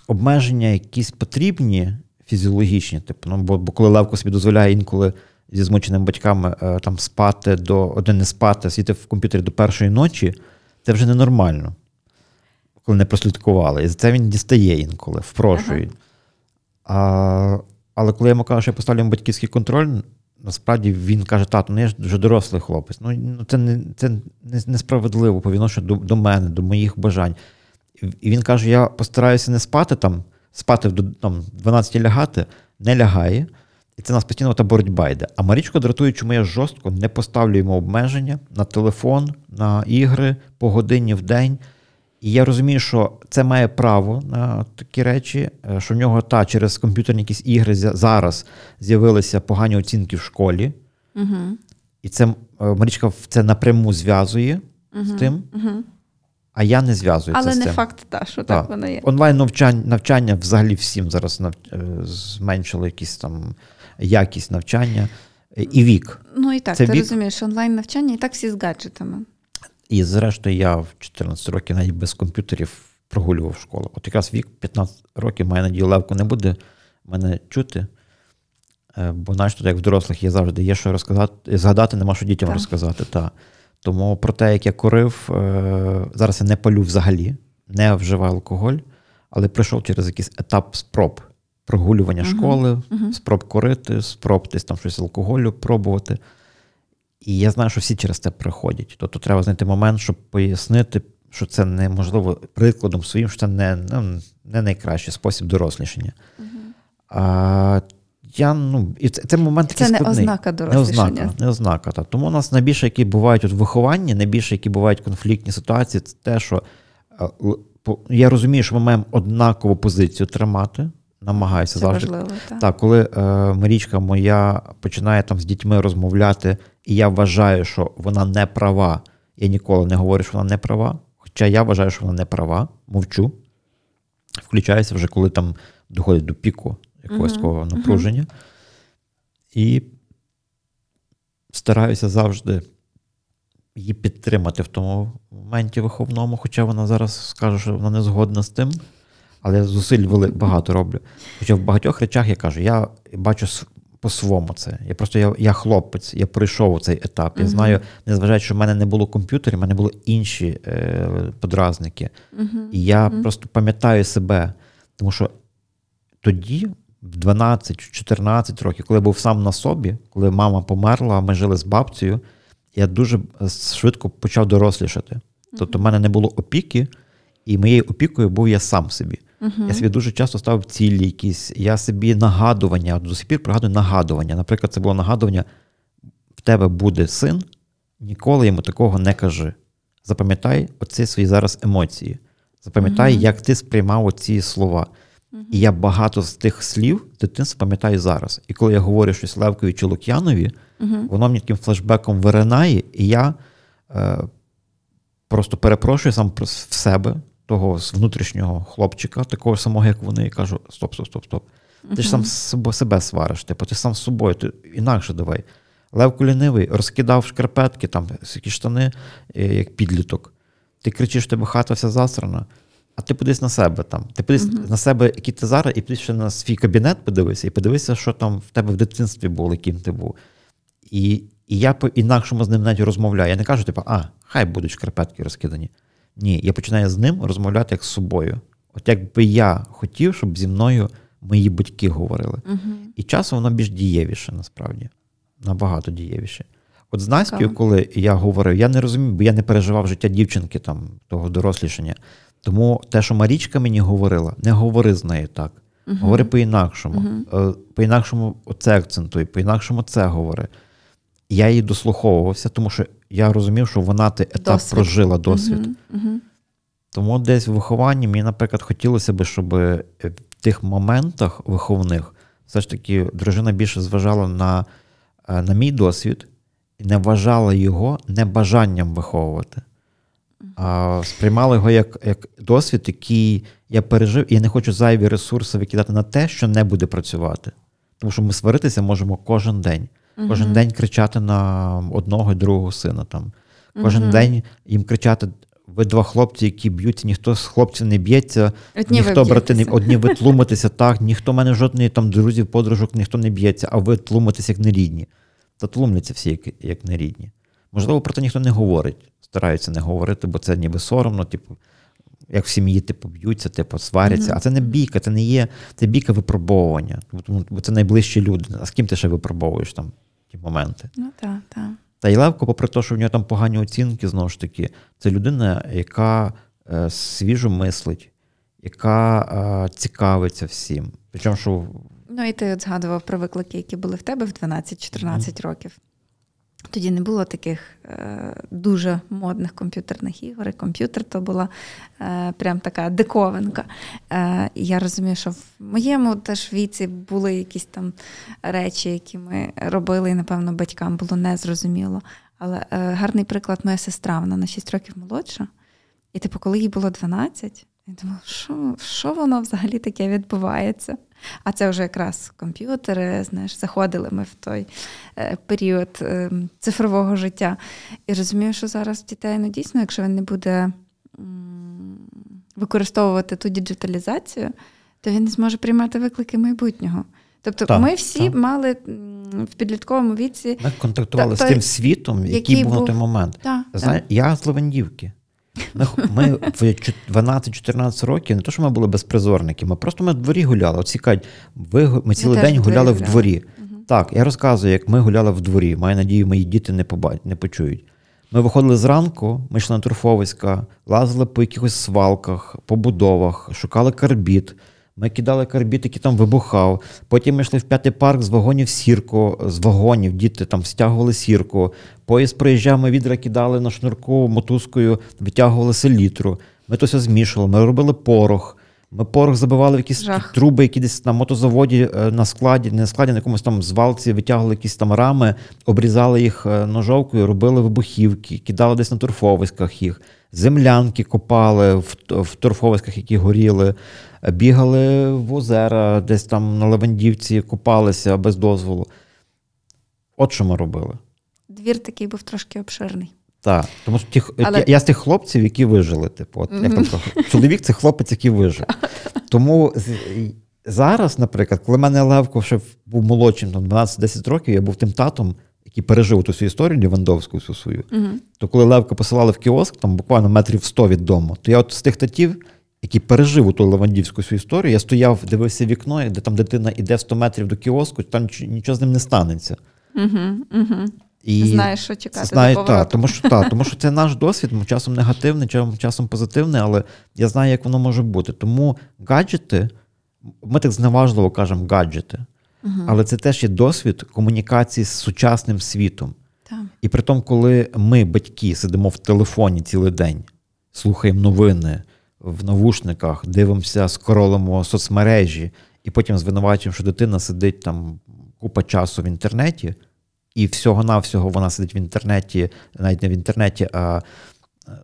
обмеження якісь потрібні, фізіологічні, типу, ну, бо, бо коли Левко собі дозволяє інколи зі змученими батьками е, там спати до один не спати, сидіти в комп'ютері до першої ночі, це вже ненормально, коли не прослідкували. І за це він дістає інколи, впрошує. Ага. А, Але коли я йому кажу, що я поставлю батьківський контроль насправді він каже: тато, ну я ж вже дорослий хлопець. Ну, ну це не це несправедливо по відношенню до, до мене, до моїх бажань. І він каже: я постараюся не спати там, спати там, 12 лягати, не лягає. І це нас постійно та боротьба йде. А Марічко дратує, чому я жорстко не поставлю йому обмеження на телефон, на ігри по годині в день. І я розумію, що це має право на такі речі, е, що в нього та через комп'ютерні якісь ігри зараз з'явилися погані оцінки в школі. Угу. І це е, Марічка це напряму зв'язує угу. з тим. Угу. А я не зв'язую Але це. Але не факт, та, що так, так воно є. Онлайн навчання навчання взагалі всім зараз нав... Е, зменшили якісь там якість навчання і вік. Ну і так, це ти вік... розумієш, онлайн навчання і так всі з гаджетами. І зрештою, я в 14 років навіть без комп'ютерів прогулював школу. От якраз вік 15 років, маю надію, Левко не буде мене чути. Е, бо знаєш, тут як в дорослих є завжди є що розказати, згадати, нема що дітям так. розказати. Та. Тому про те, як я курив, е, зараз я не палю взагалі, не вживаю алкоголь, але пройшов через якийсь етап спроб прогулювання uh-huh. школи, uh-huh. спроб курити, спроб десь там щось алкоголю пробувати. І я знаю, що всі через це приходять. Тобто треба знайти момент, щоб пояснити, що це неможливо прикладом своїм, що це не ну, не найкращий спосіб дорослішання. Uh-huh. А, я, ну, і Це це момент такий Це не ознака дорослішання. Не ознака. не ознака та. Тому у нас найбільше, які бувають от вихованні, найбільше, які бувають конфліктні ситуації, це те, що я розумію, що ми маємо однакову позицію тримати намагаюся Це завжди. Важливо, так. так, коли е, Марічка моя починає там з дітьми розмовляти, і я вважаю, що вона не права. Я ніколи не говорю, що вона не права. Хоча я вважаю, що вона не права, мовчу. Включаюся вже, коли там доходить до піку якогось такого uh-huh. напруження. Uh-huh. І стараюся завжди її підтримати в тому моменті виховному, хоча вона зараз скаже, що вона не згодна з тим але я зусиль велик, багато роблю. Хоча в багатьох речах я кажу, я бачу по-своєму це. Я просто я я хлопець, я пройшов цей етап. Я знаю, незважаючи, що в мене не було комп'ютерів, в мене були інші е, подразники. Uh-huh. І я uh-huh. просто пам'ятаю себе, тому що тоді. В 12-14 років, коли я був сам на собі, коли мама померла, ми жили з бабцею, я дуже швидко почав дорослішати. Тобто, в мене не було опіки, і моєю опікою був я сам собі. Uh-huh. Я собі дуже часто ставив цілі якісь. Я собі нагадування, до сих пір пригадую нагадування. Наприклад, це було нагадування: в тебе буде син, ніколи йому такого не кажи. Запам'ятай оці свої зараз емоції. Запам'ятай, uh-huh. як ти сприймав оці слова. Uh-huh. І я багато з тих слів дитинства пам'ятаю зараз. І коли я говорю щось Левкові чи Лук'янові, воно мені таким флешбеком виринає, і я е, просто перепрошую сам в себе того внутрішнього хлопчика, такого самого, як вони, і кажу: стоп, стоп, стоп, стоп. Ти ж сам себе свариш, типу, ти сам з собою, ти інакше давай. Лев Кулінивий розкидав шкарпетки, там, які штани, е, як підліток. Ти кричиш, тебе хата вся засрана, а ти подивись на себе там. Ти подивись uh-huh. на себе, який ти зараз, і подивись ще на свій кабінет, подивися, і подивися, що там в тебе в дитинстві було, яким ти був. І і я по-інакшому з ним навіть розмовляю. Я не кажу, типу, а, хай будуть шкарпетки розкидані. Ні, я починаю з ним розмовляти як з собою. От якби я хотів, щоб зі мною мої батьки говорили. Угу. І часом воно більш дієвіше, насправді. Набагато дієвіше. От з Настю, коли я говорив, я не розумів, бо я не переживав життя дівчинки, там, того дорослішання. Тому те, що Марічка мені говорила, не говори з нею так. Говори по-інакшому. uh По-інакшому це акцентуй, по-інакшому це говори. Я її дослуховувався, тому що я розумів, що вона той етап досвід. прожила досвід. Угу, угу. Тому десь в вихованні мені, наприклад, хотілося б, щоб в тих моментах виховних все ж таки дружина більше зважала на е, на мій досвід і не вважала його небажанням виховувати, а сприймала його як як досвід, який я пережив, і я не хочу зайві ресурси викидати на те, що не буде працювати. Тому що ми сваритися можемо кожен день. Кожен uh день кричати на одного і другого сина. Там. Кожен uh день їм кричати: ви два хлопці, які б'ються, ніхто з хлопців не б'ється, одні ніхто брати не одні ви тлумитеся, так, ніхто в мене жодної там друзів, подружок, ніхто не б'ється, а ви тлумитеся як нерідні. Та тлумляться всі як як нерідні. Можливо, про це ніхто не говорить. Стараються не говорити, бо це ніби соромно, типу, як в сім'ї типу, б'ються, типу, сваряться. Mm-hmm. А це не бійка, це не є це бійка випробовування. Бо це найближчі люди. А з ким ти ще випробовуєш там? Ті моменти. Ну, так, так. Та й Левко, попри те, що в нього там погані оцінки, знову ж таки, це людина, яка е, свіжо мислить, яка е, цікавиться всім. Причому, що Ну і ти от згадував про виклики, які були в тебе в 12-14 mm. років. Тоді не було таких е, дуже модних комп'ютерних ігор. і Комп'ютер то була е, прям така диковинка. Е, Я розумію, що в моєму теж віці були якісь там речі, які ми робили, і, напевно, батькам було незрозуміло. Але е, гарний приклад моя сестра, вона на 6 років молодша. І типу, коли їй було 12, я думала, що що воно взагалі таке відбувається? А це вже якраз комп'ютери, знаєш, заходили ми в той е, період е, цифрового життя. І розумію, що зараз дітей, ну дійсно, якщо він не буде використовувати ту діджиталізацію, то він не зможе приймати виклики майбутнього. Тобто так, ми всі так. мали в підлітковому віці. Ми контактували та, з тим світом, який, який був на той момент. Та, Знаєш, Я з Левандівки. Ми в 12-14 років не то, що ми були безпризорники, ми просто ми в дворі гуляли. От цікавить, ви ми цілий ми день гуляли в дворі. Угу. Так, я розказую, як ми гуляли в дворі. Маю надію, мої діти не побачать, не почують. Ми виходили зранку, ми йшли на Турфовиська, лазили по якихось свалках, побудовах, шукали карбіт. Ми кидали карбіт, який там вибухав. Потім ми йшли в п'ятий парк з вагонів сірку, з вагонів, діти там стягували сірку. Поїзд проїжджав, ми відра кидали на шнурку мотузкою, витягували селітру. Ми то все змішували, ми робили порох. Ми порох забивали в якісь Жах. труби, які десь на мотозаводі, е, на складі, не на складі, на якомусь там звалці, витягували якісь там рами, обрізали їх е, ножовкою, робили вибухівки, кидали десь на торфовиськах їх, землянки копали в, в торфовиськах, які горіли бігали в озера, десь там на Левандівці купалися без дозволу. От що ми робили. Двір такий був трошки обширний. Так, тому що ті, Але... я, я з тих хлопців, які вижили. Типу, от, як там, Чоловік це хлопець, який вижив. Тому зараз, наприклад, коли мене Левко ще був молодшим, там 12-10 років, я був тим татом, який пережив ту всю історію Лівандовську всю свою, то коли Левка посилали в кіоск, там буквально метрів 100 від дому, то я от з тих татів який пережив у ту Левандівську свою історію. Я стояв, дивився вікно, де там дитина йде 100 метрів до кіоску, там нічого з ним не станеться. Угу, угу. І Знаєш, що чекати. Знаю, до та, тому що та, тому що це наш досвід, часом негативний, часом позитивний, але я знаю, як воно може бути. Тому гаджети, ми так зневажливо кажемо гаджети, угу. але це теж є досвід комунікації з сучасним світом. Так. І при тому, коли ми, батьки, сидимо в телефоні цілий день, слухаємо новини, в навушниках, дивимося, скоролимо соцмережі, і потім звинувачуємо, що дитина сидить там купа часу в інтернеті, і всього-навсього вона сидить в інтернеті, навіть не в інтернеті, а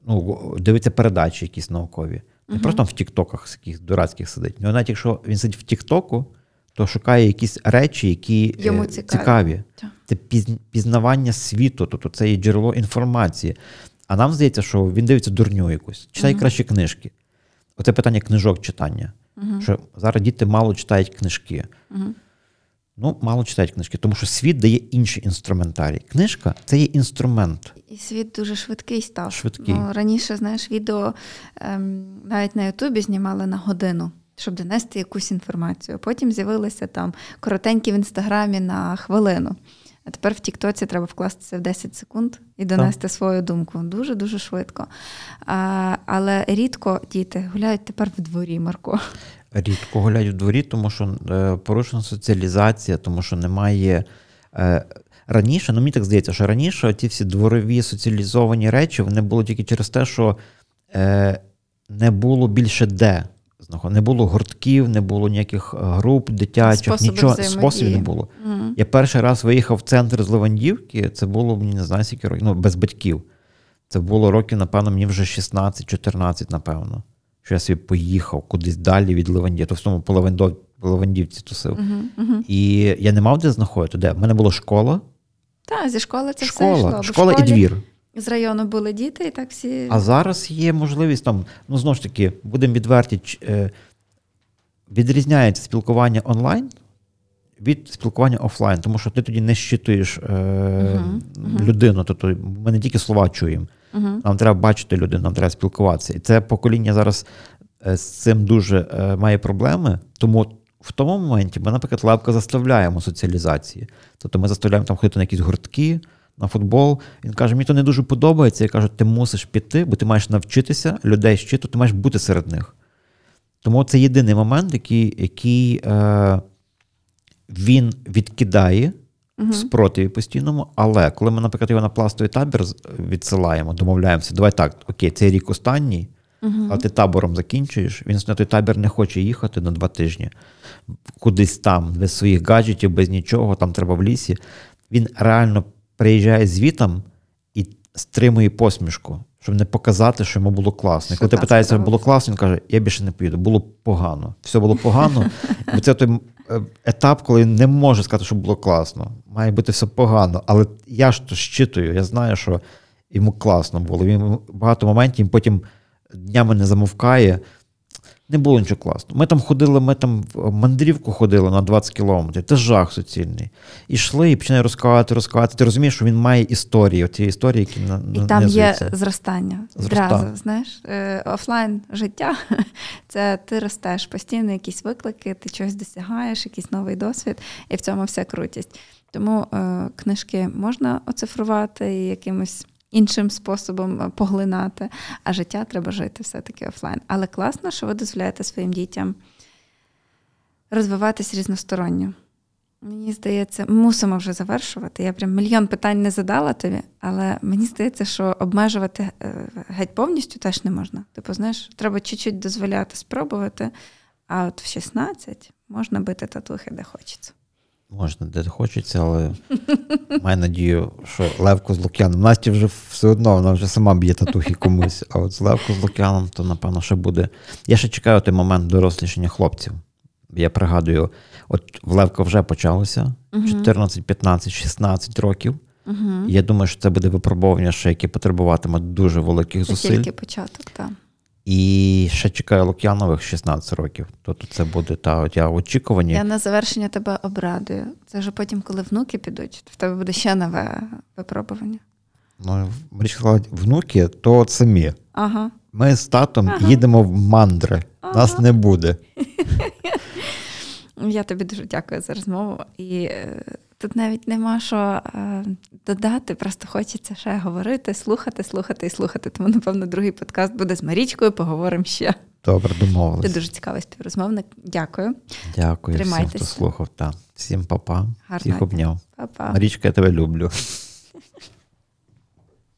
ну, дивиться передачі якісь наукові. Не uh просто там в Тіктоках якихось дурацьких сидить. Ну, навіть якщо він сидить в Тіктоку, то шукає якісь речі, які е, Йому цікаві. цікаві. Це пізнавання світу, тобто це є джерело інформації. А нам здається, що він дивиться дурню якусь, читає uh краще книжки. Оце питання книжок читання. uh Що зараз діти мало читають книжки. uh Ну, мало читають книжки, тому що світ дає інший інструментарій. Книжка це є інструмент. І світ дуже швидкий став. Швидкий. Ну, Раніше, знаєш, відео ем, навіть на Ютубі знімали на годину, щоб донести якусь інформацію. Потім з'явилися там коротенькі в інстаграмі на хвилину. А тепер в Тіктоці треба вкластися в 10 секунд і донести так. свою думку. Дуже-дуже швидко. А, Але рідко діти гуляють тепер в дворі, Марко. Рідко гуляють в дворі, тому що е, порушена соціалізація, тому що немає. Е, раніше, ну мені так здається, що раніше ті всі дворові соціалізовані речі вони були тільки через те, що е, не було більше де. Не було гуртків, не було ніяких е, груп дитячих, Способи нічого способів не було. Mm. Я перший раз виїхав в центр з Левандівки, це було мені не знаю, скільки років, ну, без батьків. Це було років, напевно, мені вже 16-14, напевно. Що я собі поїхав кудись далі від Левандівки, то в тому по Левандівці тусив. Uh-huh. І я не мав де знаходити. Де? У мене була школа. Так, зі школи це школа, все йшло. Школа і двір. З району були діти, і так всі. А зараз є можливість там, ну знову ж таки, будемо відверті, е, відрізняється спілкування онлайн від спілкування офлайн, тому що ти тоді не щитуєш е, uh-huh, людину. Тобто ми не тільки слова чуємо. Uh-huh. Нам треба бачити людину, нам треба спілкуватися. І це покоління зараз е, з цим дуже е, має проблеми, тому в тому моменті ми, наприклад, левка заставляємо соціалізації. Тобто ми заставляємо там ходити на якісь гуртки, на футбол. Він каже: мені то не дуже подобається. Я кажу, ти мусиш піти, бо ти маєш навчитися людей щиту, ти маєш бути серед них. Тому це єдиний момент, який який е, він відкидає в спротиві постійному. Але коли ми, наприклад, його на пластовий табір відсилаємо, домовляємося, давай так, окей, цей рік останній, а ти табором закінчуєш, він на той табір не хоче їхати на два тижні, кудись там, без своїх гаджетів, без нічого, там треба в лісі. Він реально приїжджає звітом і стримує посмішку, щоб не показати, що йому було класно. Коли ти питаєшся, було класно, він каже: я більше не поїду, було погано. Все було погано. Бо це той е, етап, коли він не може сказати, що було класно. Має бути все погано. Але я ж то щитую, я знаю, що йому класно було. Він багато моментів потім днями не замовкає. Не було нічого класного. Ми там ходили, ми там в мандрівку ходили на 20 кілометрів. Це жах суцільний. І йшли, і починає розказувати, розказувати. Ти розумієш, що він має історії, оті історії, які на І там є зростання. Зростання. Зразу, знаєш, Е, офлайн життя це ти ростеш постійно, якісь виклики, ти чогось досягаєш, якийсь новий досвід, і в цьому вся крутість. Тому е, книжки можна оцифрувати і якимось іншим способом е, поглинати, а життя треба жити все-таки офлайн. Але класно, що ви дозволяєте своїм дітям розвиватись різносторонньо. Мені здається, мусимо вже завершувати. Я прям мільйон питань не задала тобі, але мені здається, що обмежувати е, геть повністю теж не можна. Типу, знаєш, треба чуть-чуть дозволяти спробувати, а от в 16 можна бити татухи, де хочеться. Можна, де хочеться, але маю надію, що Левко з Лук'яном. Насті вже все одно, вона вже сама б'є татухи комусь. А от з Левко з Лук'яном, то напевно ще буде. Я ще чекаю той момент дорослішання хлопців. Я пригадую, от в Левко вже почалося 14, 15, 16 років. Угу. Я думаю, що це буде випробовування, ще яке потребуватиме дуже великих Це зусиль. тільки початок, так. І ще чекаю Лук'янових 16 років. Тобто це буде та от я очікування. Я на завершення тебе обрадую. Це вже потім, коли внуки підуть, в тебе буде ще нове випробування. Ну, Марічка сказала, внуки, то самі. Ага. Ми з татом Ага. їдемо в мандри. Нас не буде. Я тобі дуже дякую за розмову. І е, тут навіть нема що е, додати, просто хочеться ще говорити, слухати, слухати і слухати. Тому, напевно, другий подкаст буде з Марічкою, поговоримо ще. Добре, Ти домовились. дуже цікавий співрозмовник. Дякую. Дякую всім, хто слухав. Та. Всім папа. Гарно. Всіх обняв. Па-па. Марічка, я тебе люблю.